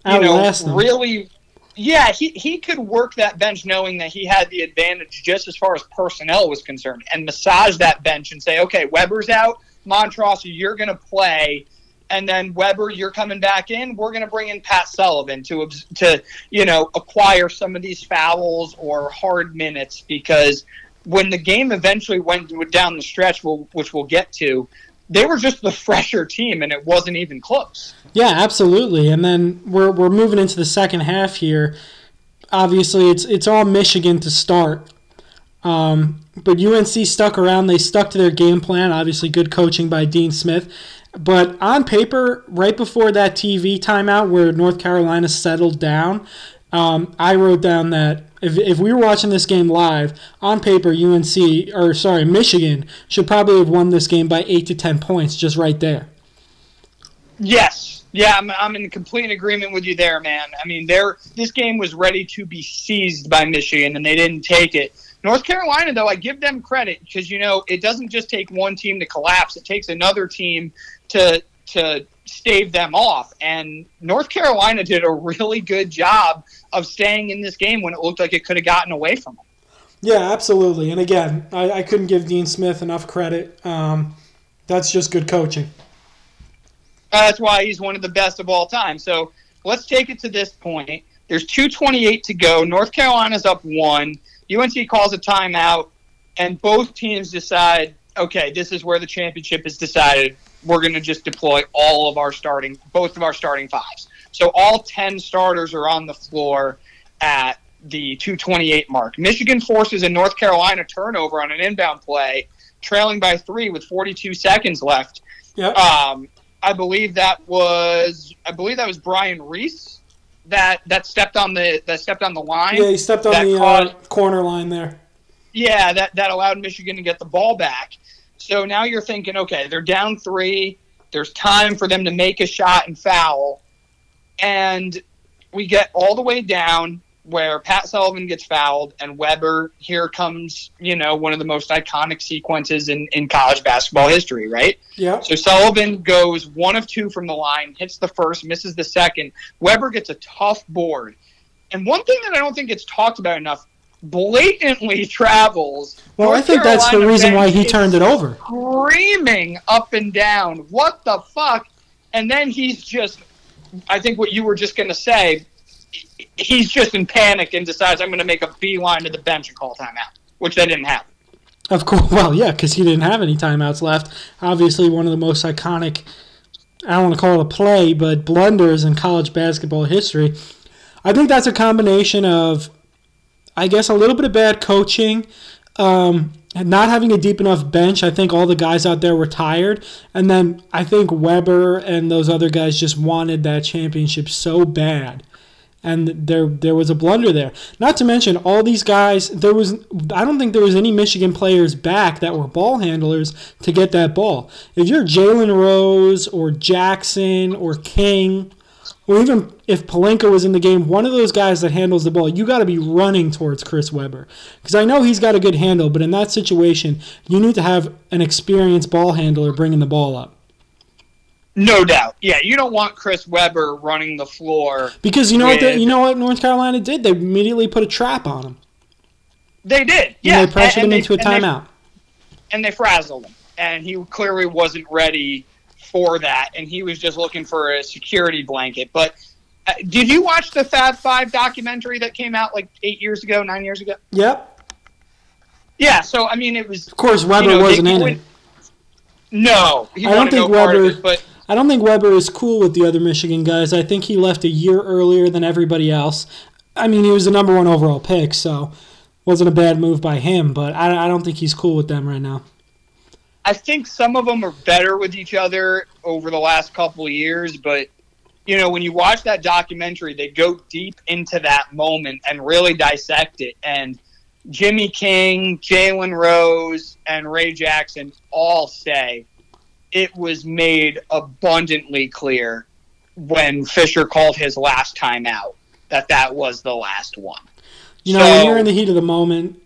Speaker 3: you know,
Speaker 1: Outlast
Speaker 3: really, yeah, he, he could work that bench knowing that he had the advantage just as far as personnel was concerned and massage that bench and say, okay, Webber's out, Montross, you're going to play. And then Webber, you're coming back in. We're going to bring in Pat Sullivan to to you know acquire some of these fouls or hard minutes because when the game eventually went down the stretch, we'll, which we'll get to, they were just the fresher team, and it wasn't even close.
Speaker 1: Yeah, absolutely. And then we're we're moving into the second half here. Obviously, it's it's all Michigan to start. Um, but UNC stuck around. They stuck to their game plan. Obviously, good coaching by Dean Smith. But on paper, right before that TV timeout where North Carolina settled down, um, I wrote down that if, if we were watching this game live, on paper, UNC, or sorry, Michigan should probably have won this game by 8 to 10 points just right there.
Speaker 3: Yes. Yeah, I'm, I'm in complete agreement with you there, man. I mean, there this game was ready to be seized by Michigan, and they didn't take it. North Carolina, though, I give them credit because you know it doesn't just take one team to collapse; it takes another team to to stave them off. And North Carolina did a really good job of staying in this game when it looked like it could have gotten away from them.
Speaker 1: Yeah, absolutely. And again, I, I couldn't give Dean Smith enough credit. Um, that's just good coaching.
Speaker 3: That's why he's one of the best of all time. So let's take it to this point. There's 228 to go. North Carolina's up one. UNC calls a timeout, and both teams decide, okay, this is where the championship is decided. We're going to just deploy all of our starting, both of our starting fives. So all 10 starters are on the floor at the 228 mark. Michigan forces a North Carolina turnover on an inbound play, trailing by three with 42 seconds left.
Speaker 1: Yep.
Speaker 3: Um, I believe that was I believe that was Brian Reese that that stepped on the that stepped on the line.
Speaker 1: yeah, he stepped on the uh, corner line there.
Speaker 3: Yeah, that that allowed Michigan to get the ball back. So now you're thinking, okay, they're down three. There's time for them to make a shot and foul, and we get all the way down where Pat Sullivan gets fouled and Webber. Here comes you know one of the most iconic sequences in in college basketball history, right?
Speaker 1: Yep.
Speaker 3: So Sullivan goes one of two from the line, hits the first, misses the second. Webber gets a tough board. And one thing that I don't think gets talked about enough, blatantly travels.
Speaker 1: Well, I
Speaker 3: North
Speaker 1: think that's the
Speaker 3: Carolina
Speaker 1: reason why he turned it over.
Speaker 3: Screaming up and down. What the fuck? And then he's just, I think what you were just going to say, he's just in panic and decides, I'm going to make a beeline to the bench and call timeout, which they didn't have.
Speaker 1: Of course. Well, yeah, because he didn't have any timeouts left. Obviously, one of the most iconic, I don't want to call it a play, but blunders in college basketball history. I think that's a combination of, I guess, a little bit of bad coaching, um, not having a deep enough bench. I think all the guys out there were tired. And then I think Webber and those other guys just wanted that championship so bad and there there was a blunder there. Not to mention all these guys. There was I don't think there was any Michigan players back that were ball handlers to get that ball. If you're Jalen Rose or Jackson or King, or even if Pelinka was in the game, one of those guys that handles the ball, you got to be running towards Chris Webber because I know he's got a good handle, but in that situation, you need to have an experienced ball handler bringing the ball up.
Speaker 3: No doubt. Yeah, you don't want Chris Webber running the floor.
Speaker 1: Because you know what they, you know what North Carolina did? They immediately put a trap on him.
Speaker 3: They did.
Speaker 1: And
Speaker 3: Yeah,
Speaker 1: they pressured him
Speaker 3: they-
Speaker 1: into a
Speaker 3: and they-
Speaker 1: timeout.
Speaker 3: and they frazzled him. And he clearly wasn't ready for that, and he was just looking for a security blanket. But uh, did you watch the Fab Five documentary that came out like eight years ago, nine years ago?
Speaker 1: Yep.
Speaker 3: Yeah. So I mean, it was
Speaker 1: Of course, Webber
Speaker 3: you know,
Speaker 1: wasn't in
Speaker 3: went-
Speaker 1: it.
Speaker 3: No, he
Speaker 1: I don't think
Speaker 3: no
Speaker 1: Webber-
Speaker 3: it, but
Speaker 1: I don't think Webber is cool with the other Michigan guys. I think he left a year earlier than everybody else. I mean, he was the number one overall pick, so wasn't a bad move by him. But I, I don't think he's cool with them right now.
Speaker 3: I think some of them are better with each other over the last couple of years, but you know, when you watch that documentary, they go deep into that moment and really dissect it. And Jimmy King, Jalen Rose, and Ray Jackson all say it was made abundantly clear when Fisher called his last time out that that was the last one.
Speaker 1: You know, when you're in the heat of the moment,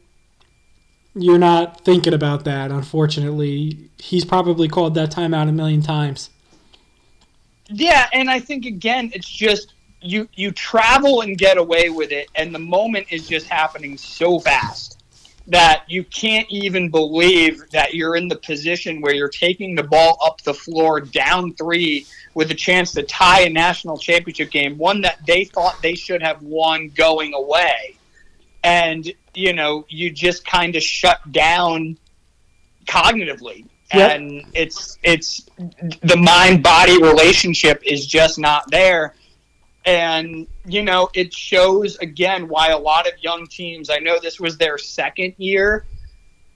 Speaker 1: you're not thinking about that. Unfortunately, he's probably called that timeout a million times.
Speaker 3: Yeah, and I think again, it's just you you travel and get away with it, and the moment is just happening so fast that you can't even believe that you're in the position where you're taking the ball up the floor down three with a chance to tie a national championship game, one that they thought they should have won going away. And, you know, you just kind of shut down cognitively.
Speaker 1: Yep.
Speaker 3: And it's it's the mind body relationship is just not there. And, you know, it shows again why a lot of young teams, I know this was their second year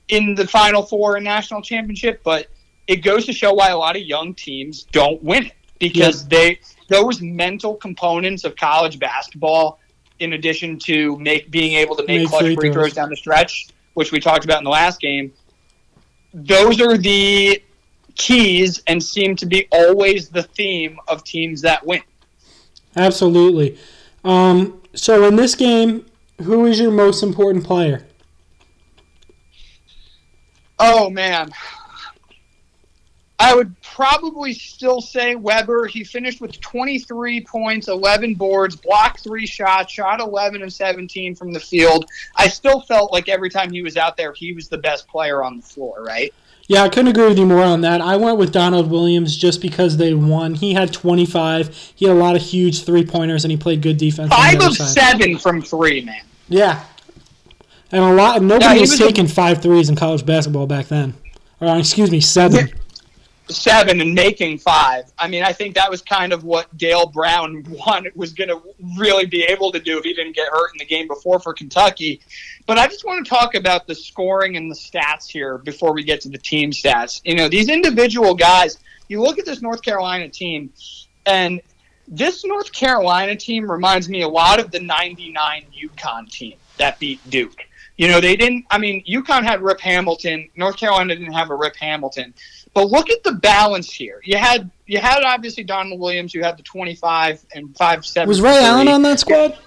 Speaker 3: in the Final Four and national championship, but it goes to show why a lot of young teams don't win it because they those mental components of college basketball, in addition to make being able to make,
Speaker 1: Make
Speaker 3: clutch
Speaker 1: free
Speaker 3: throws down the stretch, which we talked about in the last game, those are the keys and seem to be always the theme of teams that win.
Speaker 1: Absolutely. Um, so in this game, who is your most important player?
Speaker 3: Oh man. I would probably still say Webber. He finished with 23 points, 11 boards, blocked three shots, shot 11 of 17 from the field. I still felt like every time he was out there, he was the best player on the floor, right?
Speaker 1: Yeah, I couldn't agree with you more on that. I went with Donald Williams just because they won. He had 25. He had a lot of huge three pointers, and he played good defense.
Speaker 3: Five of
Speaker 1: side.
Speaker 3: seven from three, man.
Speaker 1: Yeah, and a lot. Nobody
Speaker 3: he
Speaker 1: was,
Speaker 3: was a-
Speaker 1: taking five threes in college basketball back then. Or excuse me, seven.
Speaker 3: Seven and making five. I mean, I think that was kind of what Dale Brown wanted, was going to really be able to do if he didn't get hurt in the game before for Kentucky. But I just want to talk about the scoring and the stats here before we get to the team stats. You know, these individual guys, you look at this North Carolina team, and this North Carolina team reminds me a lot of the 99 UConn team that beat Duke. You know, they didn't, I mean, UConn had Rip Hamilton. North Carolina didn't have a Rip Hamilton. But look at the balance here. You had you had obviously Donald Williams. You had the twenty five and five seven.
Speaker 1: Was Ray Allen on that squad?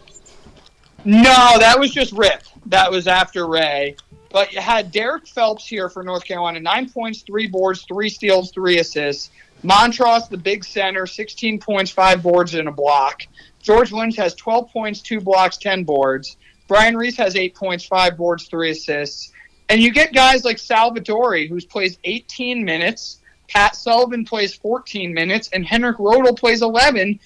Speaker 3: No, that was just Rip. That was after Ray. But you had Derek Phelps here for North Carolina. Nine points, three boards, three steals, three assists. Montross, the big center, 16 points, five boards, and a block. George Lynch has 12 points, two blocks, 10 boards. Brian Reese has eight points, five boards, three assists. And you get guys like Salvadori, who plays 18 minutes. Pat Sullivan plays 14 minutes, and Henrik Rödl plays 11.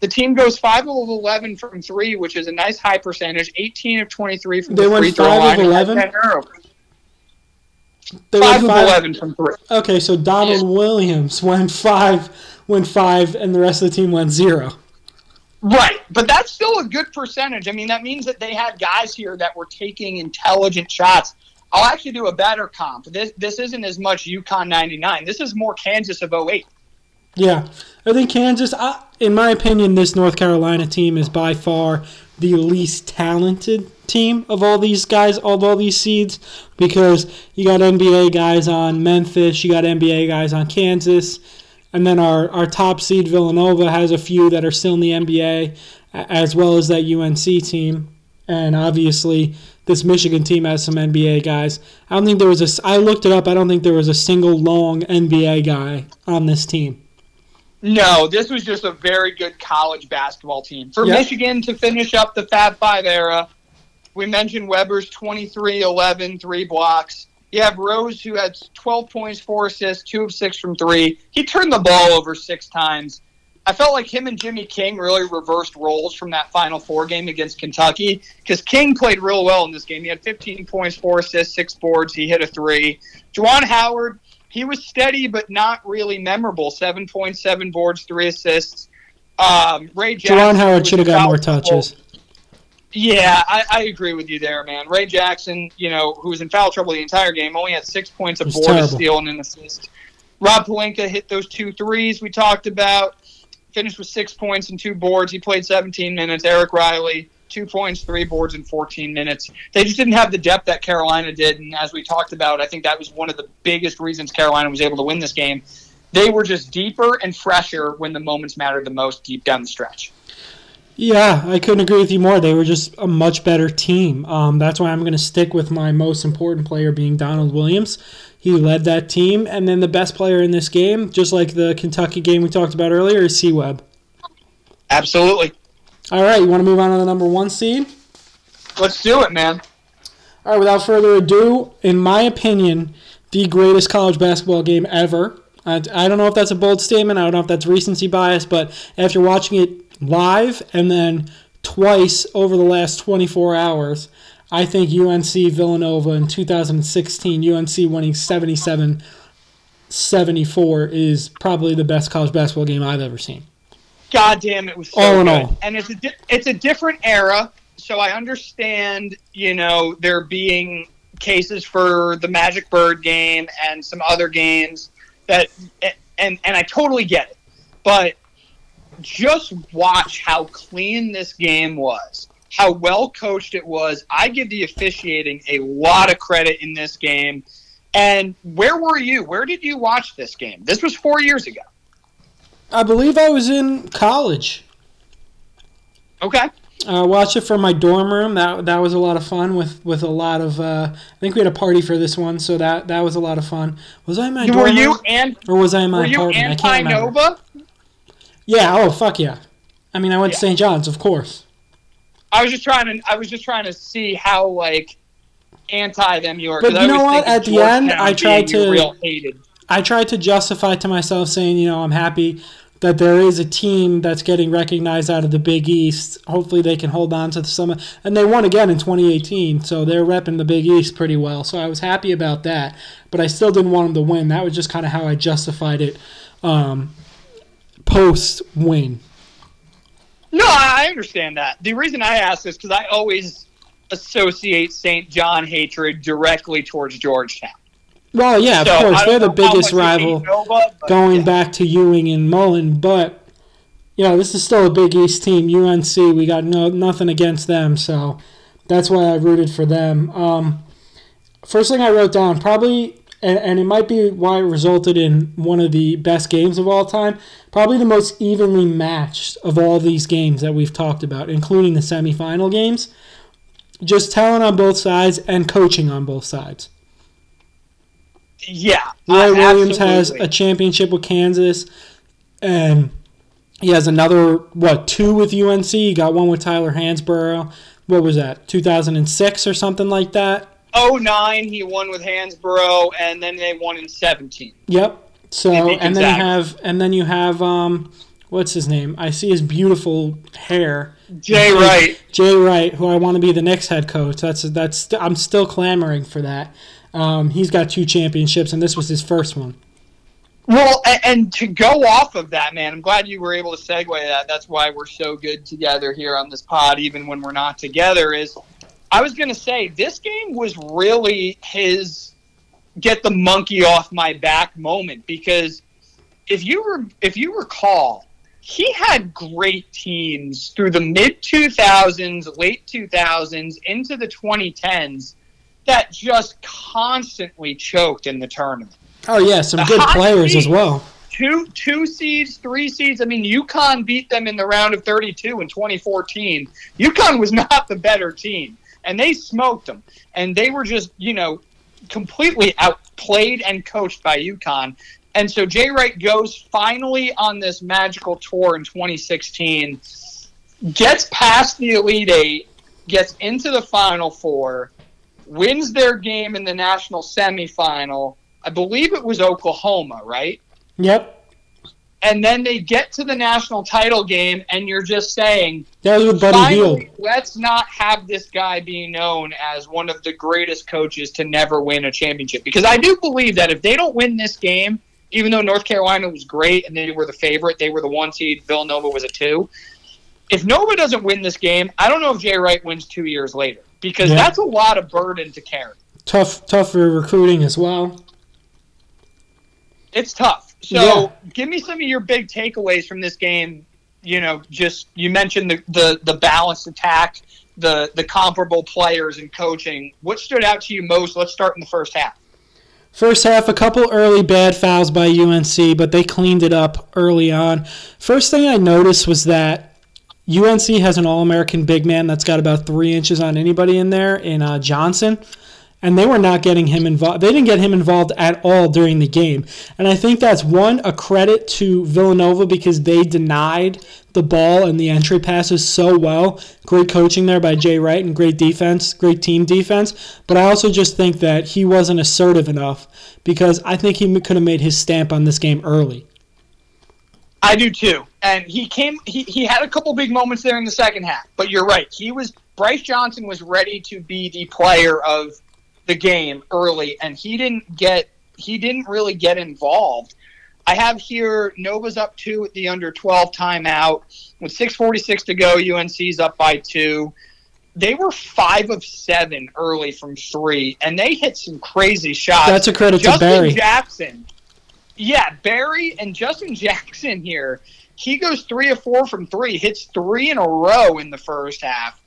Speaker 3: The team goes 5 of 11 from three, which is a nice high percentage. 18 of 23 from
Speaker 1: They
Speaker 3: the
Speaker 1: went
Speaker 3: free throw
Speaker 1: of
Speaker 3: line. and
Speaker 1: 11?
Speaker 3: had 10 turnovers.
Speaker 1: They
Speaker 3: Five
Speaker 1: went
Speaker 3: of 11 from three.
Speaker 1: Okay, so Donald Williams went five, went five, and the rest of the team went zero.
Speaker 3: Right, but that's still a good percentage. I mean, that means that they had guys here that were taking intelligent shots. I'll actually do a better comp. This this isn't as much UConn 99. This is more Kansas of 08.
Speaker 1: Yeah, I think Kansas. I, in my opinion, this North Carolina team is by far the least talented team of all these guys, of all these seeds, because you got NBA guys on Memphis, you got NBA guys on Kansas, and then our our top seed Villanova has a few that are still in the NBA, as well as that UNC team, and obviously. This Michigan team has some NBA guys. I don't think there was a. I looked it up. I don't think there was a single long NBA guy on this team.
Speaker 3: No, this was just a very good college basketball team. For
Speaker 1: Yeah.
Speaker 3: Michigan to finish up the Fab Five era, we mentioned Webber's 23 11, three blocks. You have Rose, who had 12 points, four assists, two of six from three. He turned the ball over six times. I felt like him and Jimmy King really reversed roles from that Final Four game against Kentucky because King played real well in this game. He had 15 points, four assists, six boards. He hit a three. Juwan Howard, he was steady but not really memorable. Seven points, seven boards, three assists. Um, Ray Jackson. Who
Speaker 1: Howard should have got more touches.
Speaker 3: Yeah, I, I agree with you there, man. Ray Jackson, you know, who was in foul trouble the entire game, only had six points, a board, a steal, and an assist. Rob Pelinka hit those two threes we talked about. Finished with six points and two boards. He played 17 minutes. Eric Riley, two points, three boards in 14 minutes. They just didn't have the depth that Carolina did, and as we talked about, I think that was one of the biggest reasons Carolina was able to win this game. They were just deeper and fresher when the moments mattered the most, deep down the stretch.
Speaker 1: Yeah, I couldn't agree with you more. They were just a much better team. Um, that's why I'm going to stick with my most important player being Donald Williams. He led that team, and then the best player in this game, just like the Kentucky game we talked about earlier, is C Webb.
Speaker 3: Absolutely.
Speaker 1: All right, you want to move on to the number one seed?
Speaker 3: Let's do it, man.
Speaker 1: All right, without further ado, in my opinion, the greatest college basketball game ever. I, I don't know if that's a bold statement. I don't know if that's recency bias, but after watching it live and then twice over the last 24 hours, I think UNC Villanova in 2016, UNC winning 77 74 is probably the best college basketball game I've ever seen.
Speaker 3: God damn, it was so
Speaker 1: All in
Speaker 3: good.
Speaker 1: all.
Speaker 3: And it's a di- it's a different era, so I understand. You know, there being cases for the Magic Bird game and some other games that, and and I totally get it, but just watch how clean this game was, how well coached it was. I give the officiating a lot of credit in this game. And where were you? Where did you watch this game? This was four years ago.
Speaker 1: I believe I was in college.
Speaker 3: Okay.
Speaker 1: I uh, watched it from my dorm room. That that was a lot of fun with, with a lot of. Uh, I think we had a party for this one, so that that was a lot of fun. Was I in my
Speaker 3: Were
Speaker 1: dorm
Speaker 3: you
Speaker 1: room
Speaker 3: and
Speaker 1: or was I in my
Speaker 3: were you
Speaker 1: apartment? I can't remember.
Speaker 3: Nova?
Speaker 1: Yeah. Oh fuck yeah. I mean, I went to St. John's, of course.
Speaker 3: I was just trying to I was just trying to see how like anti them you were.
Speaker 1: But you know what? At the end, I tried to-
Speaker 3: real hated.
Speaker 1: I tried to justify to myself saying, you know, I'm happy that there is a team that's getting recognized out of the Big East. Hopefully, they can hold on to the summer. And they won again in 2018, so they're repping the Big East pretty well. So I was happy about that. But I still didn't want them to win. That was just kind of how I justified it um, post win.
Speaker 3: No, I understand that. The reason I ask this because I always associate St. John hatred directly towards Georgetown.
Speaker 1: Well, yeah, of
Speaker 3: So,
Speaker 1: course. They're the biggest
Speaker 3: much you hate
Speaker 1: rival.
Speaker 3: Nova,
Speaker 1: going
Speaker 3: yeah.
Speaker 1: back to Ewing and Mullin, but you know this is still a Big East team. UNC, we got no nothing against them, so that's why I rooted for them. Um, first thing I wrote down, probably, and, and it might be why it resulted in one of the best games of all time. Probably the most evenly matched of all these games that we've talked about, including the semifinal games. Just talent on both sides and coaching on both sides.
Speaker 3: Yeah,
Speaker 1: Roy Williams has a championship with Kansas, and he has another what two with UNC. He got one with Tyler Hansbrough. What was that? 2006 or something like that.
Speaker 3: 09 he won with Hansbrough, and then they won in 17.
Speaker 1: Yep. So and then you have and then you have um what's his name? I see his beautiful hair.
Speaker 3: Jay Wright.
Speaker 1: Jay Wright, who I want to be the next head coach. That's that's I'm still clamoring for that. Um, he's got two championships, and this was his first one.
Speaker 3: Well, and, and to go off of that, man, I'm glad you were able to segue that. That's why we're so good together here on this pod, even when we're not together. Is I was going to say this game was really his get the monkey off my back moment because if you were if you recall, he had great teams through the mid 2000s, late 2000s, into the 2010s that just constantly choked in the tournament
Speaker 1: Oh yeah, some
Speaker 3: A
Speaker 1: good players as well.
Speaker 3: two two seeds, three seeds. I mean, UConn beat them in the round of 32 in 2014. UConn was not the better team, and they smoked them. And they were just, you know, completely outplayed and coached by UConn. And so Jay Wright goes finally on this magical tour in 2016, gets past the Elite Eight, gets into the Final Four, wins their game in the national semifinal. I believe it was Oklahoma, right?
Speaker 1: Yep,
Speaker 3: and then they get to the national title game, and you're just saying,
Speaker 1: that was Buddy
Speaker 3: finally, let's not have this guy be known as one of the greatest coaches to never win a championship. Because I do believe that if they don't win this game, even though North Carolina was great and they were the favorite, they were the one seed, Villanova was a two. If Nova doesn't win this game, I don't know if Jay Wright wins two years later because
Speaker 1: Yeah.
Speaker 3: that's a lot of burden to carry.
Speaker 1: Tough, tough for recruiting as well.
Speaker 3: It's tough. So,
Speaker 1: Yeah.
Speaker 3: give me some of your big takeaways from this game. You know, just you mentioned the the, the balanced attack, the the comparable players and coaching. What stood out to you most? Let's start in the first half.
Speaker 1: First half, a couple early bad fouls by UNC, but they cleaned it up early on. First thing I noticed was that UNC has an All American big man that's got about three inches on anybody in there in uh, Johnson, and they were not getting him involved. They didn't get him involved at all during the game, and I think that's one a credit to Villanova because they denied the ball and the entry passes so well. Great coaching there by Jay Wright and great defense, great team defense. But I also just think that he wasn't assertive enough because I think he could have made his stamp on this game early.
Speaker 3: I do too. And he came he, he had a couple big moments there in the second half. But you're right. He was Brice Johnson was ready to be the player of the game early and he didn't get he didn't really get involved. I have here Nova's up two at the under 12 timeout. With 6.46 to go, UNC's up by two. They were five of seven early from three, and they hit some crazy shots.
Speaker 1: That's a credit
Speaker 3: Justin
Speaker 1: to Berry.
Speaker 3: Jackson. Yeah, Berry and Justin Jackson here. He goes three of four from three, hits three in a row in the first half.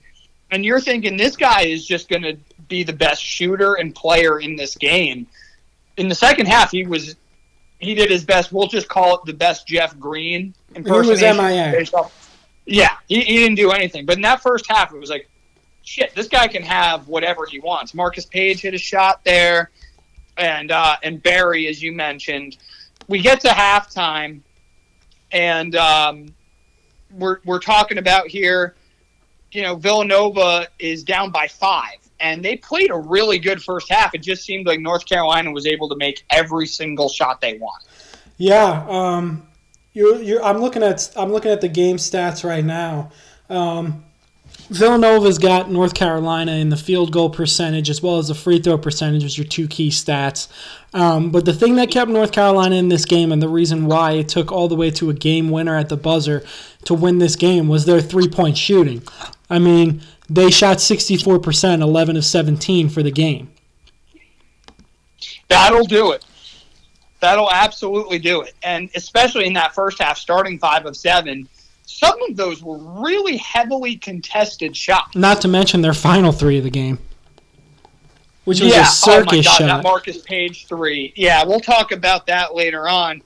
Speaker 3: And you're thinking this guy is just going to be the best shooter and player in this game. In the second half, he was he did his best. We'll just call it the best Jeff Green
Speaker 1: He was. MIA.
Speaker 3: Yeah, he, he didn't do anything. But in that first half, it was like, shit, this guy can have whatever he wants. Marcus Paige hit a shot there, and uh, and Berry, as you mentioned, we get to halftime, and um, we're we're talking about here. You know, Villanova is down by five, and they played a really good first half. It just seemed like North Carolina was able to make every single shot they want.
Speaker 1: Yeah, um, you you I'm looking at I'm looking at the game stats right now. Um, Villanova's got North Carolina in the field goal percentage as well as the free throw percentage as your two key stats. Um, but the thing that kept North Carolina in this game and the reason why it took all the way to a game winner at the buzzer to win this game was their three point shooting. I mean, they shot 64%, 11 of 17 for the game.
Speaker 3: That'll do it. That'll absolutely do it. And especially in that first half, starting five of seven, some of those were really heavily contested shots.
Speaker 1: Not to mention their final three of the game, which was
Speaker 3: yeah,
Speaker 1: a circus
Speaker 3: oh my God,
Speaker 1: shot.
Speaker 3: that Marcus Paige three. Yeah, we'll talk about that later on.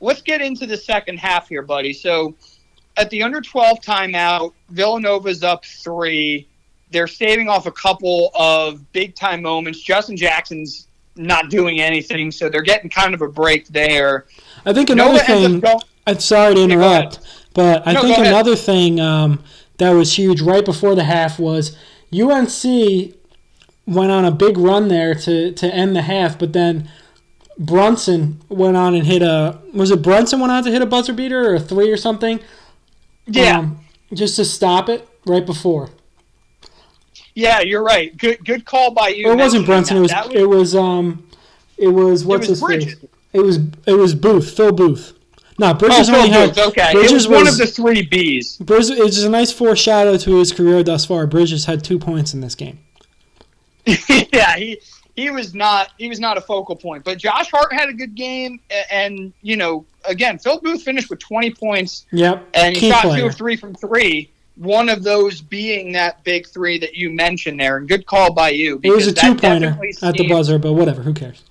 Speaker 3: Let's get into the second half here, buddy. So at the under 12 timeout, Villanova's up three. They're saving off a couple of big time moments. Justin Jackson's not doing anything, so they're getting kind of a break there.
Speaker 1: I think another
Speaker 3: Nova
Speaker 1: thing.
Speaker 3: going-
Speaker 1: I'm sorry to
Speaker 3: Yeah,
Speaker 1: interrupt, but I
Speaker 3: No,
Speaker 1: think another thing um, that was huge right before the half was UNC went on a big run there to, to end the half, but then Brunson went on and hit a was it Brunson went on to hit a buzzer beater or a three or something?
Speaker 3: Yeah,
Speaker 1: Um, just to stop it right before.
Speaker 3: yeah, you're right. Good, good call by you.
Speaker 1: Or it wasn't Brunson. It was.
Speaker 3: That
Speaker 1: it was um it was what's
Speaker 3: was
Speaker 1: his face? It was it was Booth, Phil Booth. No,
Speaker 3: Oh,
Speaker 1: Bridges
Speaker 3: Phil
Speaker 1: only had
Speaker 3: Booth, okay.
Speaker 1: Bridges
Speaker 3: it was, one of the three Bs.
Speaker 1: Bridges, it's just a nice foreshadow to his career thus far. Bridges had two points in this game.
Speaker 3: yeah, he he was not he was not a focal point. But Josh Hart had a good game, and you know, again, Phil Booth finished with 20 points,
Speaker 1: Yep,
Speaker 3: and he shot two
Speaker 1: player.
Speaker 3: of three from three. One of those being that big three that you mentioned there, and good call by you.
Speaker 1: It was a two pointer
Speaker 3: definitely
Speaker 1: at the buzzer, but whatever. Who cares?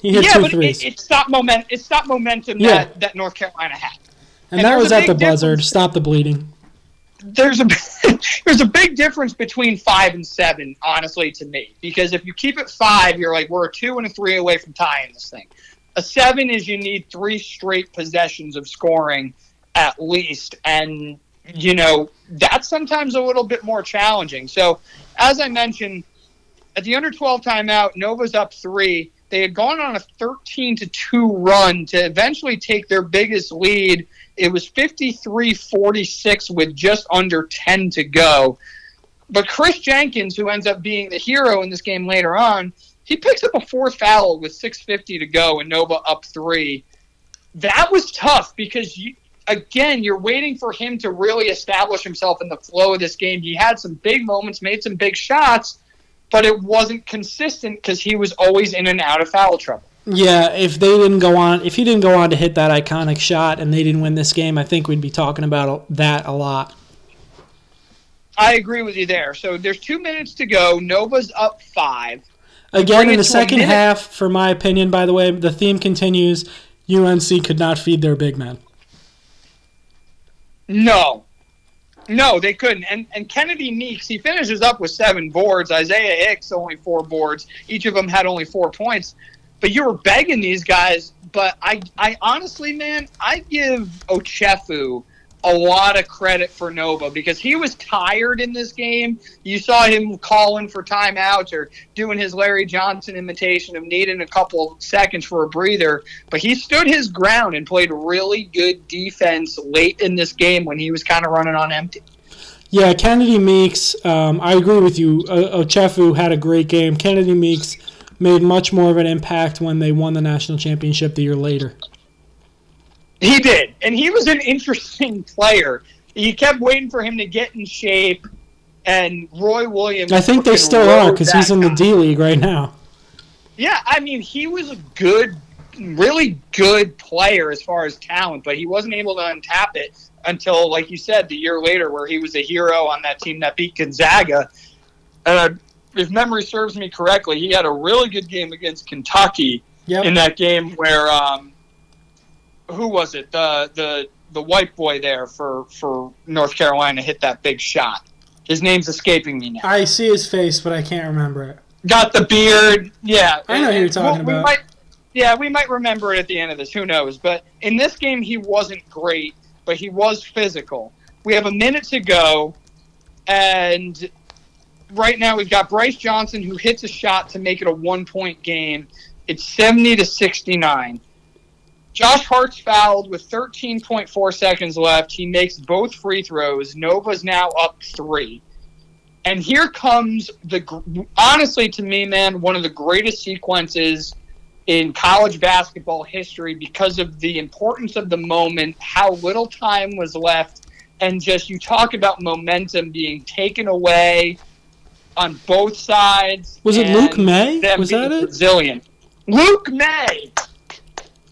Speaker 1: He hit
Speaker 3: Yeah,
Speaker 1: two
Speaker 3: but
Speaker 1: threes,
Speaker 3: it, it stopped moment. It stopped momentum
Speaker 1: Yeah.
Speaker 3: that, that North Carolina had.
Speaker 1: and
Speaker 3: and
Speaker 1: that was at the buzzer to
Speaker 3: difference.
Speaker 1: stop the bleeding.
Speaker 3: There's a there's a big difference between five and seven, honestly, to me. Because if you keep it five, you're like we're a two and a three away from tying this thing. A seven is you need three straight possessions of scoring at least, and you know that's sometimes a little bit more challenging. So, as I mentioned, at the under 12 timeout, Nova's up three. They had gone on a 13 to 2 run to eventually take their biggest lead. It was 53 46 with just under 10 to go. But Kris Jenkins, who ends up being the hero in this game later on, he picks up a fourth foul with 6.50 to go and Nova up three. That was tough because, you, again, you're waiting for him to really establish himself in the flow of this game. He had some big moments, made some big shots but it wasn't consistent because he was always in and out of foul trouble.
Speaker 1: Yeah, if they didn't go on, if he didn't go on to hit that iconic shot and they didn't win this game, I think we'd be talking about that a lot.
Speaker 3: I agree with you there. So there's two minutes to go. Nova's up five.
Speaker 1: Again, in the second half, for my opinion, by the way, the theme continues. UNC could not feed their big men.
Speaker 3: No, No, they couldn't. And and Kennedy Meeks, he finishes up with seven boards. Isaiah Hicks only four boards. Each of them had only four points. But you were begging these guys. But I I honestly, man, I give Ochefu a lot of credit for Nova because he was tired in this game. You saw him calling for timeouts or doing his Larry Johnson imitation of needing a couple seconds for a breather. But he stood his ground and played really good defense late in this game when he was kind of running on empty.
Speaker 1: Yeah, Kennedy Meeks. Um, I agree with you. Ochefu had a great game. Kennedy Meeks made much more of an impact when they won the national championship the year later.
Speaker 3: He did, and he was an interesting player. You kept waiting for him to get in shape, and Roy Williams.
Speaker 1: I think they still are because he's in the. D League right now.
Speaker 3: Yeah, I mean, he was a good, really good player as far as talent, but he wasn't able to untap it until, like you said, the year later, where he was a hero on that team that beat Gonzaga. Uh, if memory serves me correctly, he had a really good game against Kentucky
Speaker 1: Yep.
Speaker 3: in that game where um, who was it? The the the white boy there for for North Carolina hit that big shot. His name's escaping me now.
Speaker 1: I see his face, but I can't remember it.
Speaker 3: Got the beard. Yeah,
Speaker 1: I know who you're talking
Speaker 3: we
Speaker 1: about.
Speaker 3: might, yeah, we might remember it at the end of this. Who knows? But in this game, he wasn't great, but he was physical. We have a minute to go, and right now we've got Brice Johnson who hits a shot to make it a one-point game. It's seventy to sixty-nine. Josh Hart's fouled with 13.4 seconds left. He makes both free throws. Nova's now up three. And here comes the honestly to me, man, one of the greatest sequences in college basketball history because of the importance of the moment, how little time was left, and just you talk about momentum being taken away on both sides.
Speaker 1: Was it Luke
Speaker 3: Maye?
Speaker 1: Was that it?
Speaker 3: Resilient. Luke Maye.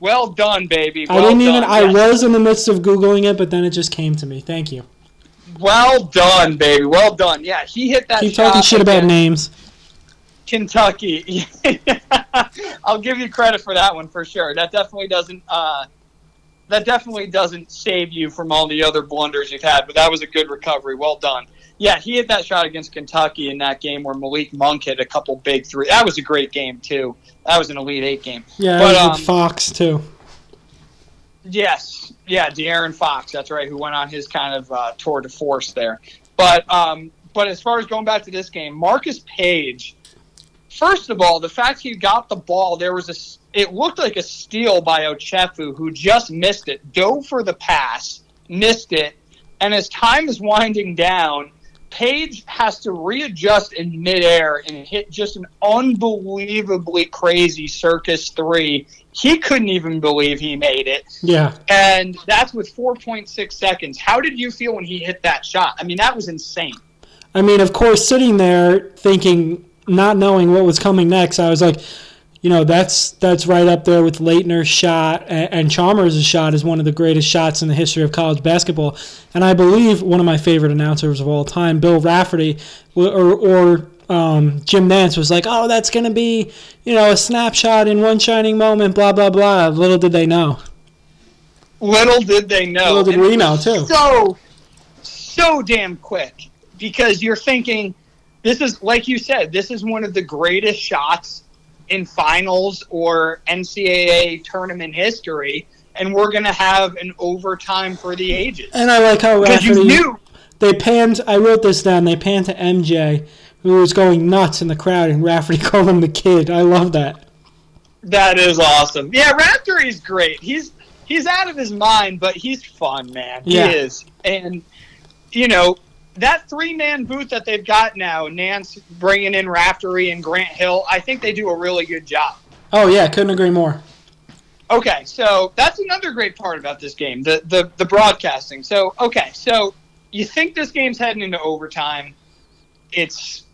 Speaker 3: Well done, baby.
Speaker 1: I didn't even.
Speaker 3: done.
Speaker 1: I
Speaker 3: Yes.
Speaker 1: was in the midst of googling it, but then it just came to me. Thank you.
Speaker 3: Well done, baby. Well done. Yeah, he hit that.
Speaker 1: Keep talking shit about names.
Speaker 3: Kentucky. I'll give you credit for that one for sure. That definitely doesn't. Uh, that definitely doesn't save you from all the other blunders you've had, but that was a good recovery. Well done. Yeah, he hit that shot against Kentucky in that game where Malik Monk hit a couple big three. That was a great game too. That was an Elite Eight game.
Speaker 1: Yeah,
Speaker 3: But,
Speaker 1: it was with
Speaker 3: um,
Speaker 1: Fox too.
Speaker 3: Yes, yeah, De'Aaron Fox. That's right. Who went on his kind of uh, tour de force there. But um, but as far as going back to this game, Marcus Paige. First of all, the fact he got the ball, there was a. It looked like a steal by Ochefu, who just missed it. Dove for the pass, missed it, and as time is winding down, Paige has to readjust in midair and hit just an unbelievably crazy circus three. He couldn't even believe he made it
Speaker 1: Yeah.
Speaker 3: and that's with 4.6 seconds. How did you feel when he hit that shot? I mean, that was insane.
Speaker 1: I mean, of course, sitting there thinking, not knowing what was coming next, I was like, you know, that's that's right up there with Laettner's shot and, and Chalmers' shot is one of the greatest shots in the history of college basketball. And I believe one of my favorite announcers of all time, Bill Raftery, or, or um, Jim Nantz was like, oh, that's going to be, you know, a snapshot in one shining moment, blah, blah, blah. Little did they know.
Speaker 3: Little did they know.
Speaker 1: Little did
Speaker 3: And
Speaker 1: we know, too.
Speaker 3: So, so damn quick because you're thinking this is, like you said, this is one of the greatest shots in finals or NCAA tournament history, and we're going to have an overtime for the ages.
Speaker 1: And I like how
Speaker 3: Because you
Speaker 1: Raftery.
Speaker 3: knew
Speaker 1: They panned. I wrote this down. They panned to MJ, who was going nuts in the crowd, and Raftery called him the kid. I love that.
Speaker 3: That is awesome. Yeah, Raftery's great. He's he's out of his mind, but he's fun, man. He is. And you know that three man booth that they've got now, Nantz bringing in Raftery and Grant Hill. I think they do a really good job.
Speaker 1: Oh yeah, couldn't agree more.
Speaker 3: Okay, so that's another great part about this game, the the the broadcasting. So okay, so you think this game's heading into overtime? It's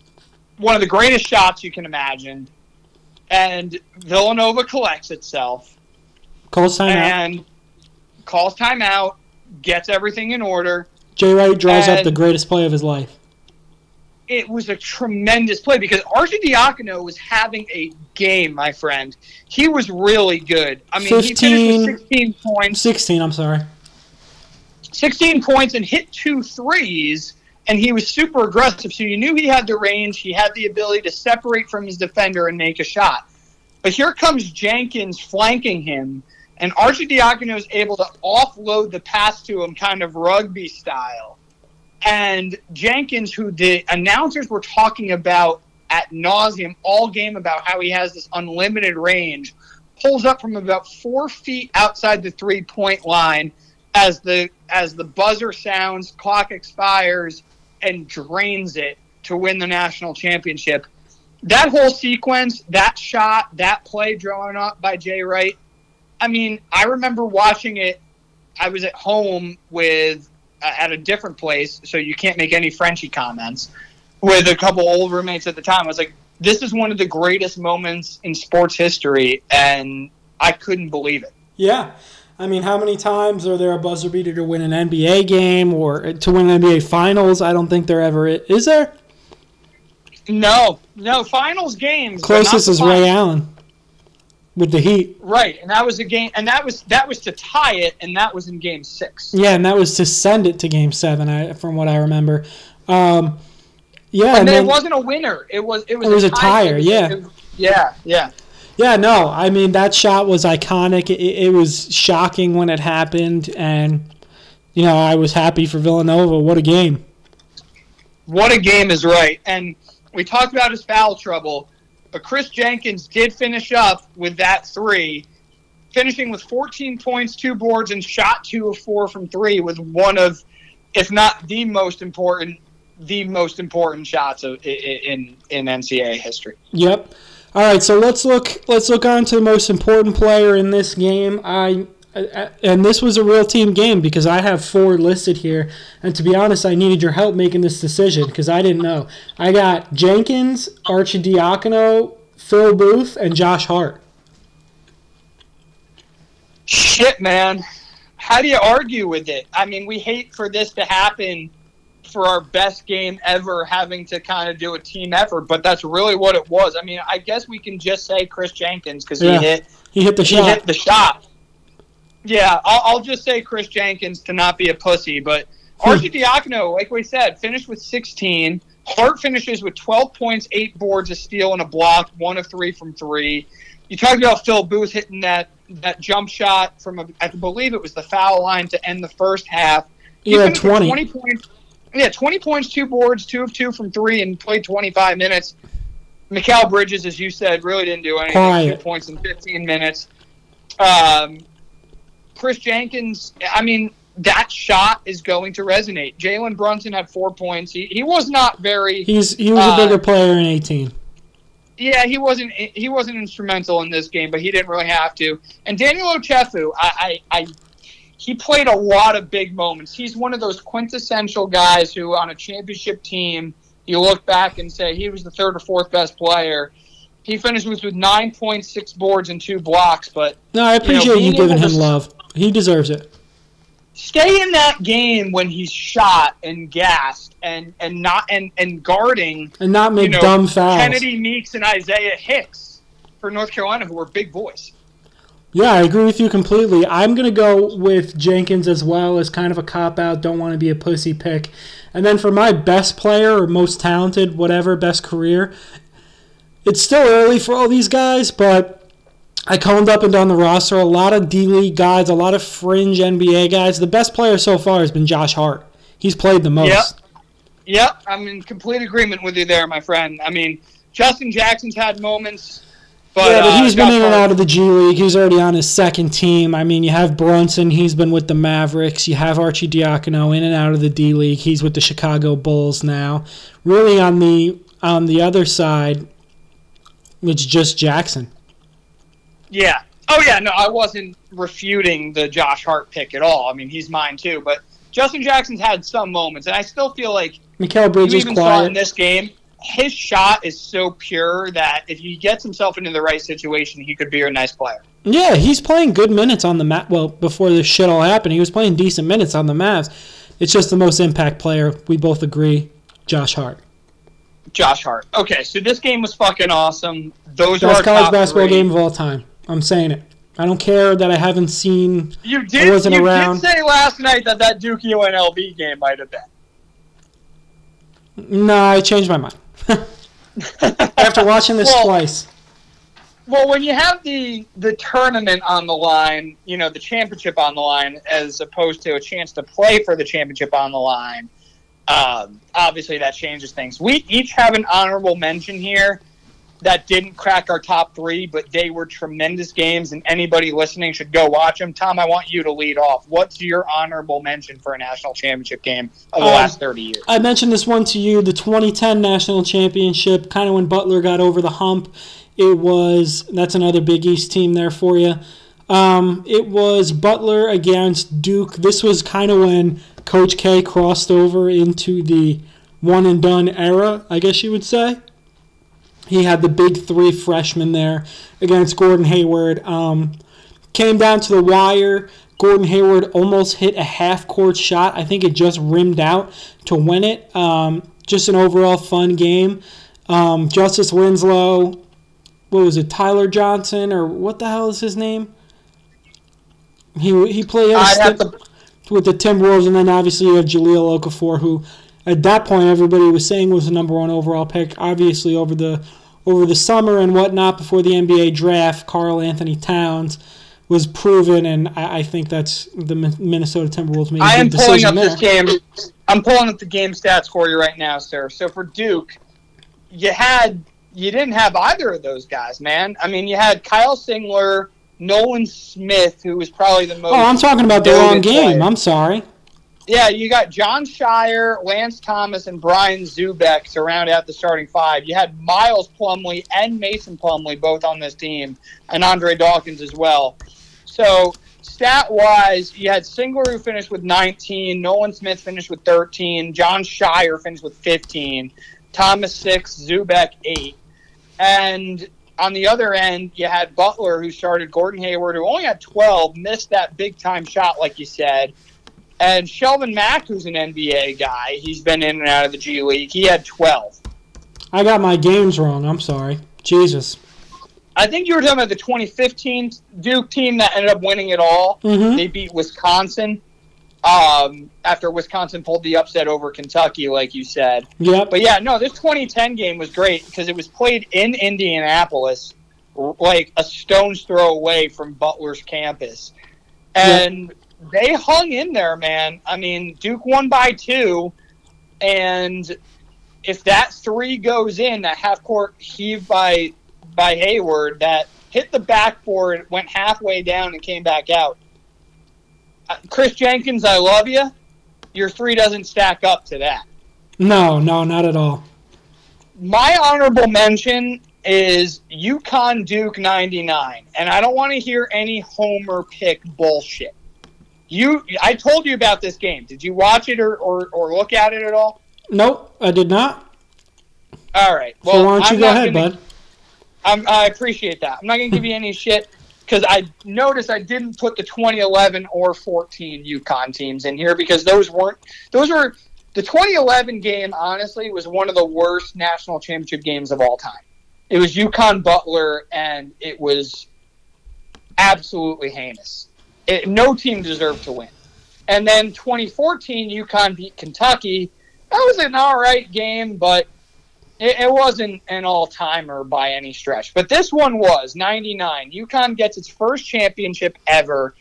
Speaker 3: one of the greatest shots you can imagine, and Villanova collects itself.
Speaker 1: Calls timeout.
Speaker 3: and calls timeout, gets everything in order.
Speaker 1: Jay Wright draws up the greatest play of his life.
Speaker 3: It was a tremendous play because Arcidiacono was having a game, my friend. He was really good. I mean, he finished
Speaker 1: 15
Speaker 3: with 16 points.
Speaker 1: Sixteen. I'm sorry.
Speaker 3: 16 points and hit two threes, and he was super aggressive. So you knew he had the range, he had the ability to separate from his defender and make a shot. But here comes Jenkins flanking him, and Arcidiacono is able to offload the pass to him kind of rugby style. And Jenkins, who the announcers were talking about at nauseum all game about how he has this unlimited range, pulls up from about four feet outside the three point line as the as the buzzer sounds, clock expires, and drains it to win the national championship. That whole sequence, that shot, that play drawn up by Jay Wright. I mean, I remember watching it. I was at home with uh, at a different place, so you can't make any Frenchy comments. With a couple old roommates at the time, I was like, "This is one of the greatest moments in sports history," and I couldn't believe it.
Speaker 1: Yeah. I mean, how many times are there a buzzer beater to win an NBA game or to win an NBA Finals? I don't think there ever is. Is there?
Speaker 3: No, no finals games.
Speaker 1: Closest is
Speaker 3: the
Speaker 1: Ray. Allen with the Heat.
Speaker 3: Right, and that was a game, and that was that was to tie it, and that was in Game Six.
Speaker 1: Yeah, and that was to send it to Game Seven, I, from what I remember. Um, yeah,
Speaker 3: And then
Speaker 1: then,
Speaker 3: it wasn't a winner. It was it was,
Speaker 1: It was a
Speaker 3: tie.
Speaker 1: tire, yeah.
Speaker 3: it yeah, yeah.
Speaker 1: yeah, no, I mean that shot was iconic. It, it was shocking when it happened, and you know I was happy for Villanova. What a game!
Speaker 3: What a game is right. And we talked about his foul trouble, but Kris Jenkins did finish up with that three, finishing with 14 points, two boards, and shot two of four from three with one of, if not the most important, the most important shots of, in in NCAA history.
Speaker 1: Yep. All right, so let's look. Let's look on to the most important player in this game. I and this was a real team game because I have four listed here. And to be honest, I needed your help making this decision because I didn't know. I got Jenkins, Arcidiacono, Phil Booth, and Josh Hart.
Speaker 3: Shit, man. How do you argue with it? I mean, we hate for this to happen for our best game ever having to kind of do a team effort, but that's really what it was. I mean, I guess we can just say Kris Jenkins because
Speaker 1: Yeah.
Speaker 3: he hit
Speaker 1: He hit the
Speaker 3: he
Speaker 1: shot.
Speaker 3: hit the shot. Yeah, I'll, I'll just say Kris Jenkins to not be a pussy, but
Speaker 1: Hmm.
Speaker 3: Arcidiacono, like we said, finished with 16. Hart finishes with 12 points, eight boards, a steal, and a block, one of three from three. You talked about Phil Booth hitting that that jump shot from, a, I believe it was the foul line to end the first half. He
Speaker 1: Yeah, 20.
Speaker 3: 20 points. Yeah, 20 points, two boards, two of two from three, and played 25 minutes. Mikal Bridges, as you said, really didn't do anything.
Speaker 1: Quiet.
Speaker 3: Two points in 15 minutes. Um, Kris Jenkins, I mean, that shot is going to resonate. Jalen Brunson had four points. He, he was not very.
Speaker 1: He's he was a
Speaker 3: Uh,
Speaker 1: bigger player in 18.
Speaker 3: Yeah, he wasn't. He wasn't instrumental in this game, but he didn't really have to. And Daniel Ochefu, I, I, I, he played a lot of big moments. He's one of those quintessential guys who, on a championship team, you look back and say he was the third or fourth best player. He finished with, with nine points, six boards, and two blocks. But
Speaker 1: No, I appreciate you,
Speaker 3: being
Speaker 1: giving him
Speaker 3: to-
Speaker 1: love. He deserves it.
Speaker 3: stay in that game when he's shot and gassed and and not and and guarding
Speaker 1: And not make
Speaker 3: you know
Speaker 1: dumb fouls.
Speaker 3: Kennedy Meeks and Isaiah Hicks for North Carolina, who were big boys.
Speaker 1: Yeah, I agree with you completely. I'm going to go with Jenkins as well as kind of a cop out, don't want to be a pussy pick. And then for my best player or most talented, whatever, best career, it's still early for all these guys, but I combed up and down the roster. A lot of D League guys, a lot of fringe NBA guys. The best player so far has been Josh Hart. He's played the most.
Speaker 3: Yep. Yep, I'm in complete agreement with you there, my friend. I mean, Justin Jackson's had moments, but,
Speaker 1: yeah, but
Speaker 3: uh,
Speaker 1: he's been
Speaker 3: Josh
Speaker 1: in and out of the G League. He's already on his second team. I mean, you have Brunson. He's been with the Mavericks. You have Arcidiacono in and out of the D League. He's with the Chicago Bulls now. Really, on the on the other side, it's just Jackson.
Speaker 3: Yeah. Oh yeah, no, I wasn't refuting the Josh Hart pick at all. I mean, he's mine too, but Justin Jackson's had some moments, and I still feel like
Speaker 1: Mikal
Speaker 3: you
Speaker 1: Bridges
Speaker 3: even saw in this game, his shot is so pure that if he gets himself into the right situation, he could be a nice player.
Speaker 1: Yeah, he's playing good minutes on the mat. Well, before this shit all happened, he was playing decent minutes on the Mavs. It's just the most impact player. We both agree, Josh Hart.
Speaker 3: Josh Hart. Okay, so this game was fucking awesome. Those are our
Speaker 1: Best college
Speaker 3: top
Speaker 1: basketball
Speaker 3: three.
Speaker 1: game of all time. I'm saying it. I don't care that I haven't seen.
Speaker 3: You did.
Speaker 1: wasn't
Speaker 3: you
Speaker 1: around.
Speaker 3: did say last night that that Duke UNLV game might have been.
Speaker 1: No, I changed my mind after watching this
Speaker 3: Well,
Speaker 1: twice.
Speaker 3: Well, when you have the the tournament on the line, you know the championship on the line, as opposed to a chance to play for the championship on the line, um, obviously that changes things. We each have an honorable mention here that didn't crack our top three, but they were tremendous games, and anybody listening should go watch them. Tom, I want you to lead off. What's your honorable mention for a national championship game of the
Speaker 1: Um,
Speaker 3: last thirty years?
Speaker 1: I mentioned this one to you, the 2010 national championship, kind of when Butler got over the hump. It was that's another Big East team there for you. Um, it was Butler against Duke. This was kind of when Coach K crossed over into the one and done era, I guess you would say. He had the big three freshmen there against Gordon Hayward. Um, came down to the wire. Gordon Hayward almost hit a half court shot. I think it just rimmed out to win it. Um, just an overall fun game. Um, Justice Winslow, what was it, Tyler Johnson, or what the hell is his name? He he played
Speaker 3: to
Speaker 1: with the Timberwolves, and then obviously you have Jahlil Okafor, who at that point everybody was saying was the number one overall pick. Obviously over the over the summer and whatnot before the NBA draft, Karl-Anthony Towns was proven, and I, I think that's the Minnesota Timberwolves made
Speaker 3: I am pulling up this game. I'm pulling up the game stats for you right now, sir. So for Duke, you had you didn't have either of those guys, man. I mean, you had Kyle Singler, Nolan Smith, who was probably the most.
Speaker 1: Oh, I'm talking about the wrong game.
Speaker 3: player.
Speaker 1: I'm sorry.
Speaker 3: Yeah, you got Jon Scheyer, Lance Thomas, and Brian Zoubek to round out the starting five. You had Miles Plumlee and Mason Plumlee both on this team, and Andre Dawkins as well. So stat wise, you had Singler who finished with 19, Nolan Smith finished with 13, Jon Scheyer finished with 15, Thomas six, Zoubek eight, and on the other end, you had Butler who started Gordon Hayward who only had 12, missed that big time shot like you said. And Shelvin Mack, who's an NBA guy, he's been in and out of the G League. He had 12.
Speaker 1: I got my games wrong. I'm sorry. Jesus.
Speaker 3: I think you were talking about the 2015 Duke team that ended up winning it all.
Speaker 1: Mm-hmm.
Speaker 3: They beat Wisconsin um, after Wisconsin pulled the upset over Kentucky, like you said.
Speaker 1: Yep.
Speaker 3: But yeah, no, this 2010 game was great because it was played in Indianapolis, like a stone's throw away from Butler's campus. And they hung in there, man. I mean, Duke won by two. And if that three goes in, that half court heave by by Hayward that hit the backboard, went halfway down, and came back out. Uh, Kris Jenkins, I love you. Your three doesn't stack up to that.
Speaker 1: No, no, not at all.
Speaker 3: My honorable mention is UConn Duke 99, and I don't want to hear any homer pick bullshit. You, I told you about this game. Did you watch it or, or, or look at it at all?
Speaker 1: Nope, I did not.
Speaker 3: All right.
Speaker 1: So
Speaker 3: Well,
Speaker 1: why don't you
Speaker 3: I'm
Speaker 1: go ahead,
Speaker 3: gonna-
Speaker 1: bud?
Speaker 3: I'm, I appreciate that. I'm not going to give you any shit because I noticed I didn't put the 2011 or 14 UConn teams in here because those weren't those were the 2011 game. Honestly, was one of the worst national championship games of all time. It was UConn Butler, and it was absolutely heinous. It, no team deserved to win. And then 2014, UConn beat Kentucky. That was an all right game, but it, it wasn't an all timer by any stretch, but this one was 99. UConn gets its first championship ever.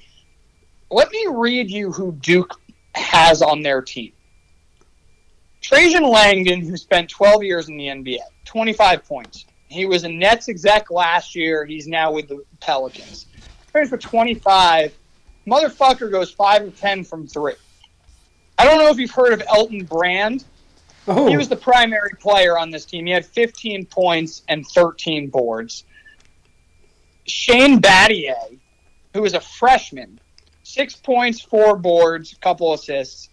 Speaker 3: Let me read you who Duke has on their team. Trajan Langdon, who spent 12 years in the NBA, 25 points. He was a Nets exec last year. He's now with the Pelicans. Finished for 25. Motherfucker goes 5 of 10 from three. I don't know if you've heard of Elton Brand.
Speaker 1: Oh,
Speaker 3: He was the primary player on this team. He had 15 points and 13 boards. Shane Battier, who was a freshman, six points, four boards, a couple assists.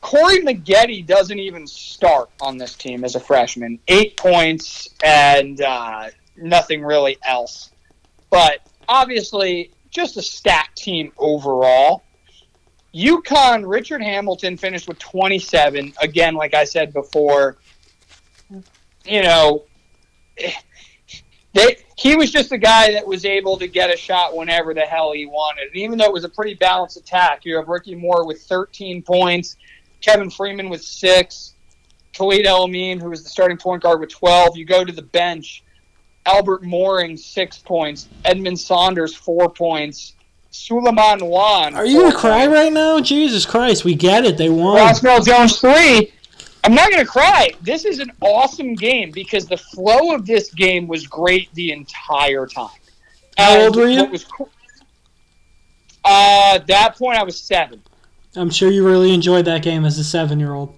Speaker 3: Corey Maggette doesn't even start on this team as a freshman. Eight points and uh, nothing really else. But obviously, just a stacked team overall. UConn, Richard Hamilton finished with 27. Again, like I said before, you know, they he was just a guy that was able to get a shot whenever the hell he wanted. And even though it was a pretty balanced attack, you have Ricky Moore with 13 points, Kevin Freeman with six, Khalid El Amin, who was the starting point guard with 12. You go to the bench, Albert Mouring six points, Edmund Saunders four points, Souleymane Wane.
Speaker 1: Are you gonna cry
Speaker 3: points.
Speaker 1: right now? Jesus Christ, we get it. They won.
Speaker 3: Rashamel Jones three. I'm not going to cry. This is an awesome game because the flow of this game was great the entire time.
Speaker 1: How
Speaker 3: And
Speaker 1: old were you?
Speaker 3: was cool- uh, at that point, I was seven.
Speaker 1: I'm sure you really enjoyed that game as a seven-year-old.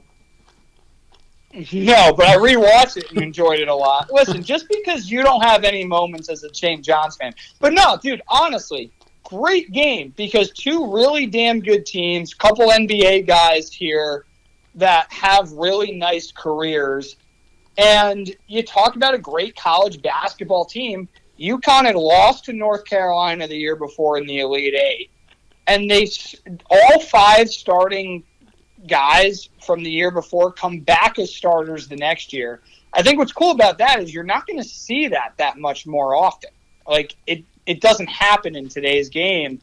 Speaker 3: No, but I rewatched it and enjoyed it a lot. Listen, just because you don't have any moments as a St. John's fan, but no, dude, honestly, great game because two really damn good teams, couple NBA guys here that have really nice careers, and you talk about a great college basketball team. UConn had lost to North Carolina the year before in the Elite Eight, and they all five starting guys from the year before come back as starters the next year. I think what's cool about that is you're not going to see that that much more often. Like it, it doesn't happen in today's game.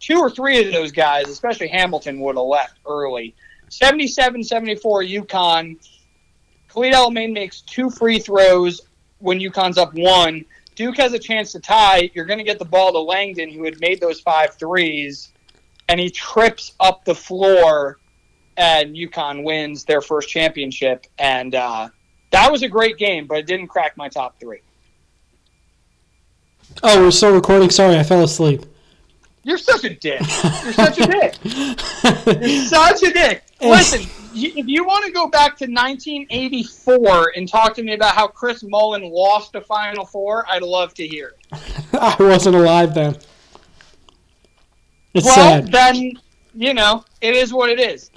Speaker 3: Two or three of those guys, especially Hamilton, would have left early. 77-74 UConn. Khalid El-Amin makes two free throws when UConn's up one. Duke has a chance to tie. You're going to get the ball to Langdon, who had made those five threes, and he trips up the floor and UConn wins their first championship. And uh, that was a great game, but it didn't crack my top three.
Speaker 1: Oh, we're still recording. Sorry, I fell asleep.
Speaker 3: You're such a dick. You're such a dick. You're such a dick. Listen, if you want to go back to 1984 and talk to me about how Chris Mullin lost a Final Four, I'd love to hear it.
Speaker 1: I wasn't alive then. It's
Speaker 3: Well,
Speaker 1: sad.
Speaker 3: then, you know, it is what it is.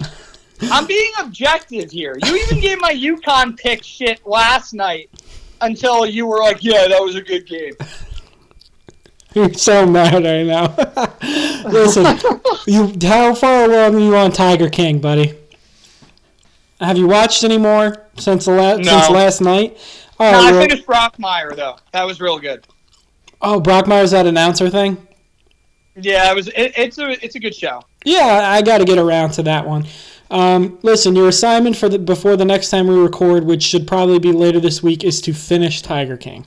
Speaker 3: I'm being objective here. You even gave my UConn pick shit last night until you were like, yeah, that was a good game.
Speaker 1: You're so mad right now. Listen, you how far along are you on Tiger King, buddy? Have you watched any more since the la-
Speaker 3: No.
Speaker 1: since last night? Oh,
Speaker 3: No, I oh,
Speaker 1: you're-
Speaker 3: finished Brockmire, though. That was real good.
Speaker 1: oh, Brockmire's that announcer thing.
Speaker 3: Yeah, it was. It, it's a it's a good show.
Speaker 1: Yeah, I got to get around to that one. Um, listen, your assignment for the before the next time we record, which should probably be later this week, is to finish Tiger King.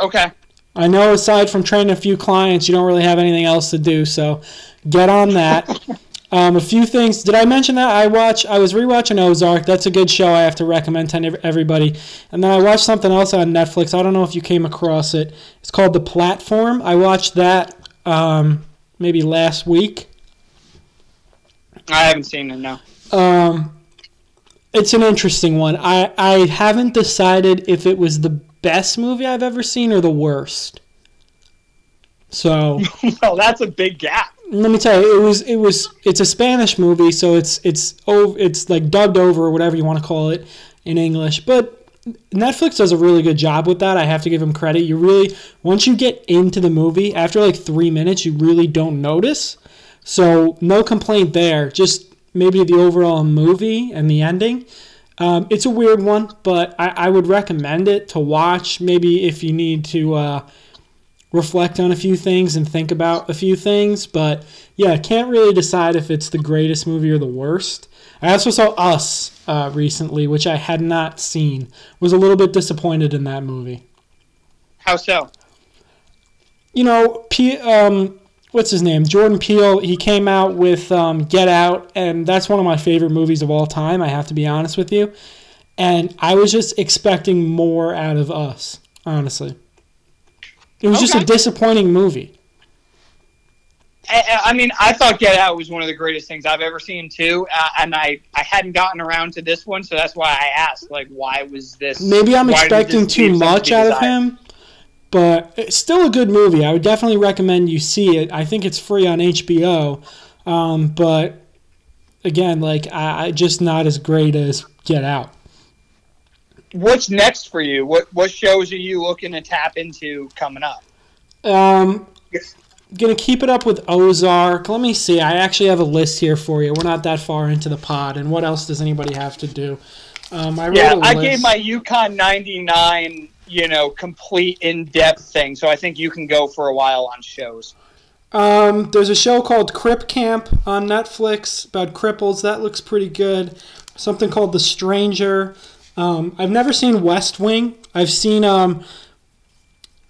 Speaker 3: Okay.
Speaker 1: I know aside from training a few clients, you don't really have anything else to do, so get on that. um, a few things. Did I mention that I watch? I was rewatching Ozark. That's a good show. I have to recommend to everybody. And then I watched something else on Netflix. I don't know if you came across it. It's called The Platform. I watched that um, maybe last week.
Speaker 3: I haven't seen it No.
Speaker 1: Um, it's an interesting one. I, I haven't decided if it was the best movie I've ever seen or the worst. So
Speaker 3: well, that's a big gap.
Speaker 1: let me tell you, it was it was it's a Spanish movie, so it's it's oh it's like dubbed over or whatever you want to call it in English. But Netflix does a really good job with that. I have to give them credit. You really once you get into the movie, after like three minutes, you really don't notice. So no complaint there. Just maybe the overall movie and the ending. Um, it's a weird one, but I, I would recommend it to watch. Maybe if you need to uh, reflect on a few things and think about a few things. But yeah, can't really decide if it's the greatest movie or the worst. I also saw Us uh, recently, which I had not seen. Was a little bit disappointed in that movie.
Speaker 3: How so?
Speaker 1: You know, P, um, what's his name? Jordan Peele. He came out with um, Get Out, and that's one of my favorite movies of all time. I have to be honest with you. And I was just expecting more out of Us, honestly. It was just a disappointing movie.
Speaker 3: I, I mean, I thought Get Out was one of the greatest things I've ever seen too, uh, and I, I hadn't gotten around to this one, so that's why I asked, like, why was this?
Speaker 1: Maybe I'm expecting too much out of him, but it's still a good movie. I would definitely recommend you see it. I think it's free on HBO, um, but again, like I, I just not as great as Get Out.
Speaker 3: What's next for you? What what shows are you looking to tap into coming up?
Speaker 1: Um, gonna keep it up with Ozark. Let me see. I actually have a list here for you. We're not that far into the pod, and what else does anybody have to do? Um, I
Speaker 3: Yeah, I gave my UConn '99 you know, complete in depth thing. So I think you can go for a while on shows.
Speaker 1: Um, there's a show called Crip Camp on Netflix about cripples. That looks pretty good. Something called The Stranger. Um, I've never seen West Wing. I've seen um,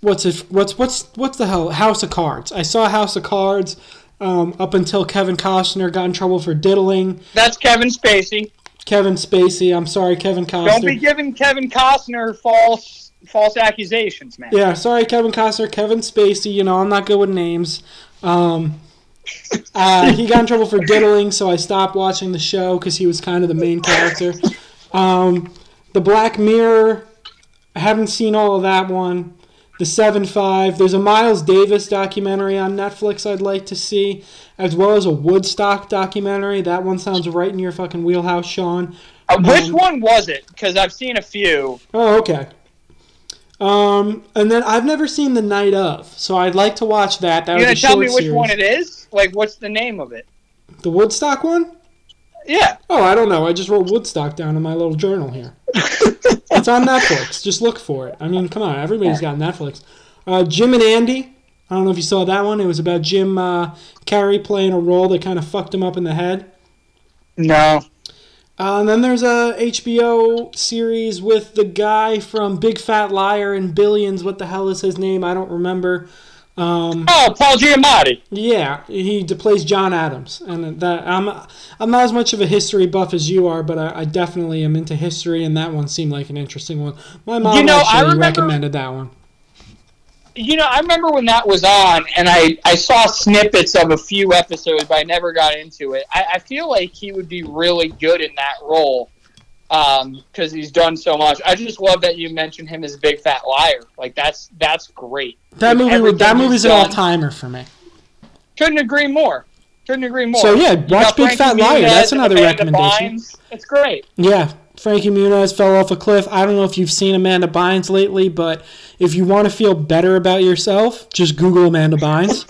Speaker 1: what's it? What's what's what's the hell? House of Cards. I saw House of Cards um, up until Kevin Costner got in trouble for diddling
Speaker 3: That's Kevin Spacey.
Speaker 1: Kevin Spacey. I'm sorry, Kevin Costner.
Speaker 3: Don't be giving Kevin Costner false false accusations, man.
Speaker 1: Yeah, sorry, Kevin Costner, Kevin Spacey. You know, I'm not good with names. Um, uh, he got in trouble for diddling, so I stopped watching the show because he was kind of the main character. Um, the Black Mirror, I haven't seen all of that one. The Seven Five. There's a Miles Davis documentary on Netflix I'd like to see, as well as a Woodstock documentary. That one sounds right in your fucking wheelhouse, Sean.
Speaker 3: Uh, which
Speaker 1: Um,
Speaker 3: one was it? Because I've seen a few.
Speaker 1: Oh, okay. Um, and then I've never seen The Night of, so I'd like to watch that. That
Speaker 3: You
Speaker 1: was
Speaker 3: gonna
Speaker 1: a
Speaker 3: tell me which
Speaker 1: series.
Speaker 3: one it is? Like, what's the name of it?
Speaker 1: The Woodstock one?
Speaker 3: Yeah.
Speaker 1: Oh, I don't know. I just wrote Woodstock down in my little journal here. it's on Netflix. Just look for it. I mean, come on, everybody's got Netflix. Uh, Jim and Andy. I don't know if you saw that one. It was about Jim uh, Carrey playing a role that kind of fucked him up in the head.
Speaker 3: No.
Speaker 1: Uh, and then there's a HBO series with the guy from Big Fat Liar and Billions. What the hell is his name? I don't remember. Um,
Speaker 3: Oh, Paul Giamatti.
Speaker 1: yeah, he plays John Adams, and that I'm I'm not as much of a history buff as you are, but I, I definitely am into history, and that one seemed like an interesting one. My mom
Speaker 3: You know, I
Speaker 1: actually
Speaker 3: remember-
Speaker 1: recommended that one.
Speaker 3: You know, I remember when that was on, and I, I saw snippets of a few episodes, but I never got into it. I, I feel like he would be really good in that role um, because he's done so much. I just love that you mentioned him as big fat liar. Like that's that's great.
Speaker 1: That
Speaker 3: With
Speaker 1: movie, that movie's
Speaker 3: he's
Speaker 1: an all
Speaker 3: done.
Speaker 1: timer for me.
Speaker 3: Couldn't agree more. Couldn't agree more.
Speaker 1: So, yeah, watch Big Fat Liar. That's another recommendation.
Speaker 3: It's great.
Speaker 1: Yeah, Frankie Muniz fell off a cliff. I don't know if you've seen Amanda Bynes lately, but if you want to feel better about yourself, just Google Amanda Bynes.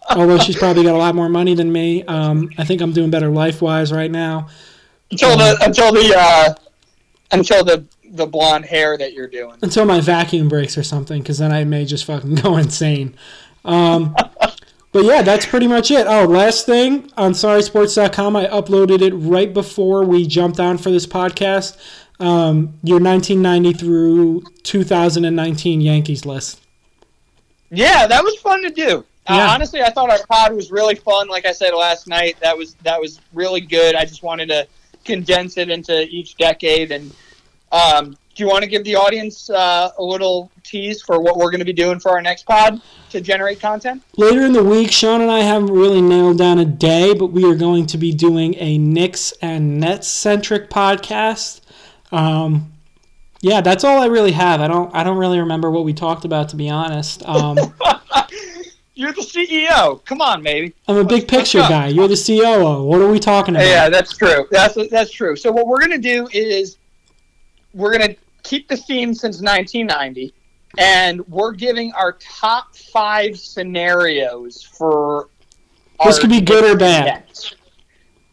Speaker 1: Although she's probably got a lot more money than me, um, I think I'm doing better life wise right now.
Speaker 3: Until the until the uh, until the the blonde hair that you're doing.
Speaker 1: Until my vacuum breaks or something, because then I may just fucking go insane. Um, but yeah, that's pretty much it. Oh, last thing on sorrysports.com, I uploaded it right before we jumped on for this podcast. Um, your 1990 through 2019 Yankees list.
Speaker 3: Yeah, that was fun to do. Uh, honestly, I thought our pod was really fun. Like I said last night, that was that was really good. I just wanted to condense it into each decade. And um, do you want to give the audience uh, a little tease for what we're going to be doing for our next pod to generate content?
Speaker 1: Later in the week, Sean and I haven't really nailed down a day, but we are going to be doing a Knicks and Nets centric podcast. Um, yeah, that's all I really have. I don't. I don't really remember what we talked about, to be honest. Um,
Speaker 3: You're the CEO. Come on, maybe.
Speaker 1: I'm a big picture guy. You're the COO. What are we talking about?
Speaker 3: Yeah, that's true. That's that's true. So what we're gonna do is we're gonna keep the theme since 1990, and we're giving our top five scenarios for.
Speaker 1: This could be good or bad.
Speaker 3: Nets.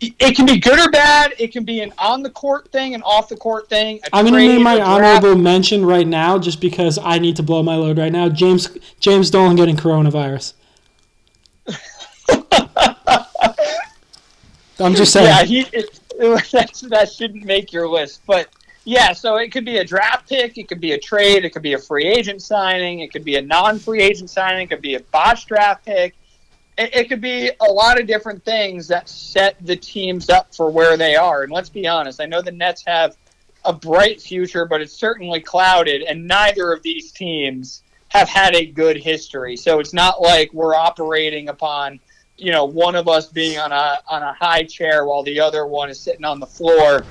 Speaker 3: It can be good or bad. It can be an on the court thing, an off the court thing.
Speaker 1: I'm gonna
Speaker 3: trade,
Speaker 1: name my honorable mention right now, just because I need to blow my load right now. James James Dolan getting coronavirus. I'm just saying.
Speaker 3: Yeah, he it, it, that shouldn't make your list, but yeah. So it could be a draft pick, it could be a trade, it could be a free agent signing, it could be a non-free agent signing, it could be a botched draft pick. It, it could be a lot of different things that set the teams up for where they are. And let's be honest, I know the Nets have a bright future, but it's certainly clouded, and neither of these teams have had a good history. So it's not like we're operating upon you know one of us being on a on a high chair while the other one is sitting on the floor.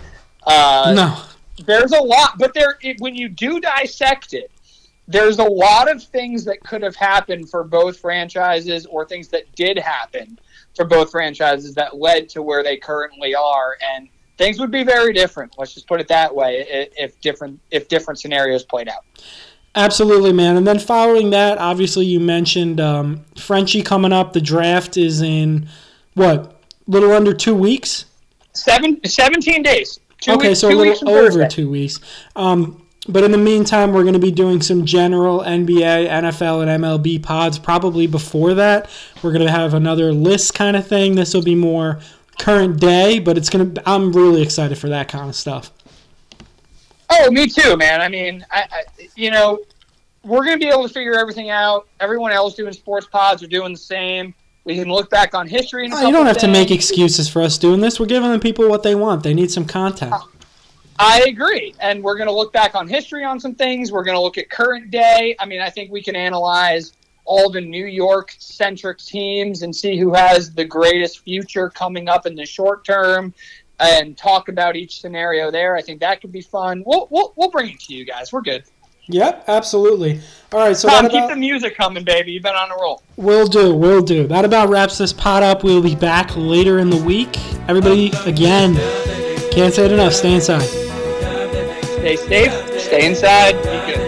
Speaker 3: Uh,
Speaker 1: no.
Speaker 3: There's a lot, but there it, when you do dissect it, there's a lot of things that could have happened for both franchises, or things that did happen for both franchises that led to where they currently are, and things would be very different. Let's just put it that way. If different if different scenarios played out.
Speaker 1: Absolutely, man. And then following that, obviously, you mentioned um, Frenchie coming up. The draft is in what, little under two weeks?
Speaker 3: Seven, 17 days. Two
Speaker 1: okay,
Speaker 3: weeks,
Speaker 1: so a little over
Speaker 3: Thursday.
Speaker 1: two weeks. Um, But in the meantime, we're going to be doing some general NBA, NFL, and MLB pods probably before that. We're going to have another list kind of thing. This will be more current day, but it's going to I'm really excited for that kind of stuff.
Speaker 3: Oh, me too, man. I mean, I, I you know, we're going to be able to figure everything out. Everyone else doing sports pods are doing the same. We can look back on history.
Speaker 1: Oh, you don't have to make excuses for us doing this. We're giving the people what they want. They need some content.
Speaker 3: I agree. And we're going to look back on history on some things. We're going to look at current day. I mean, I think we can analyze all the New York centric teams and see who has the greatest future coming up in the short term and talk about each scenario there. I think that could be fun. We'll, we'll, we'll bring it to you guys. We're good.
Speaker 1: Yep, absolutely. All right, so
Speaker 3: Tom,
Speaker 1: that
Speaker 3: keep the music coming, baby. You've been on a roll.
Speaker 1: Will do, will do. That about wraps this pot up. We'll be back later in the week. Everybody, again, can't say it enough. Stay inside.
Speaker 3: Stay safe, stay inside, be good.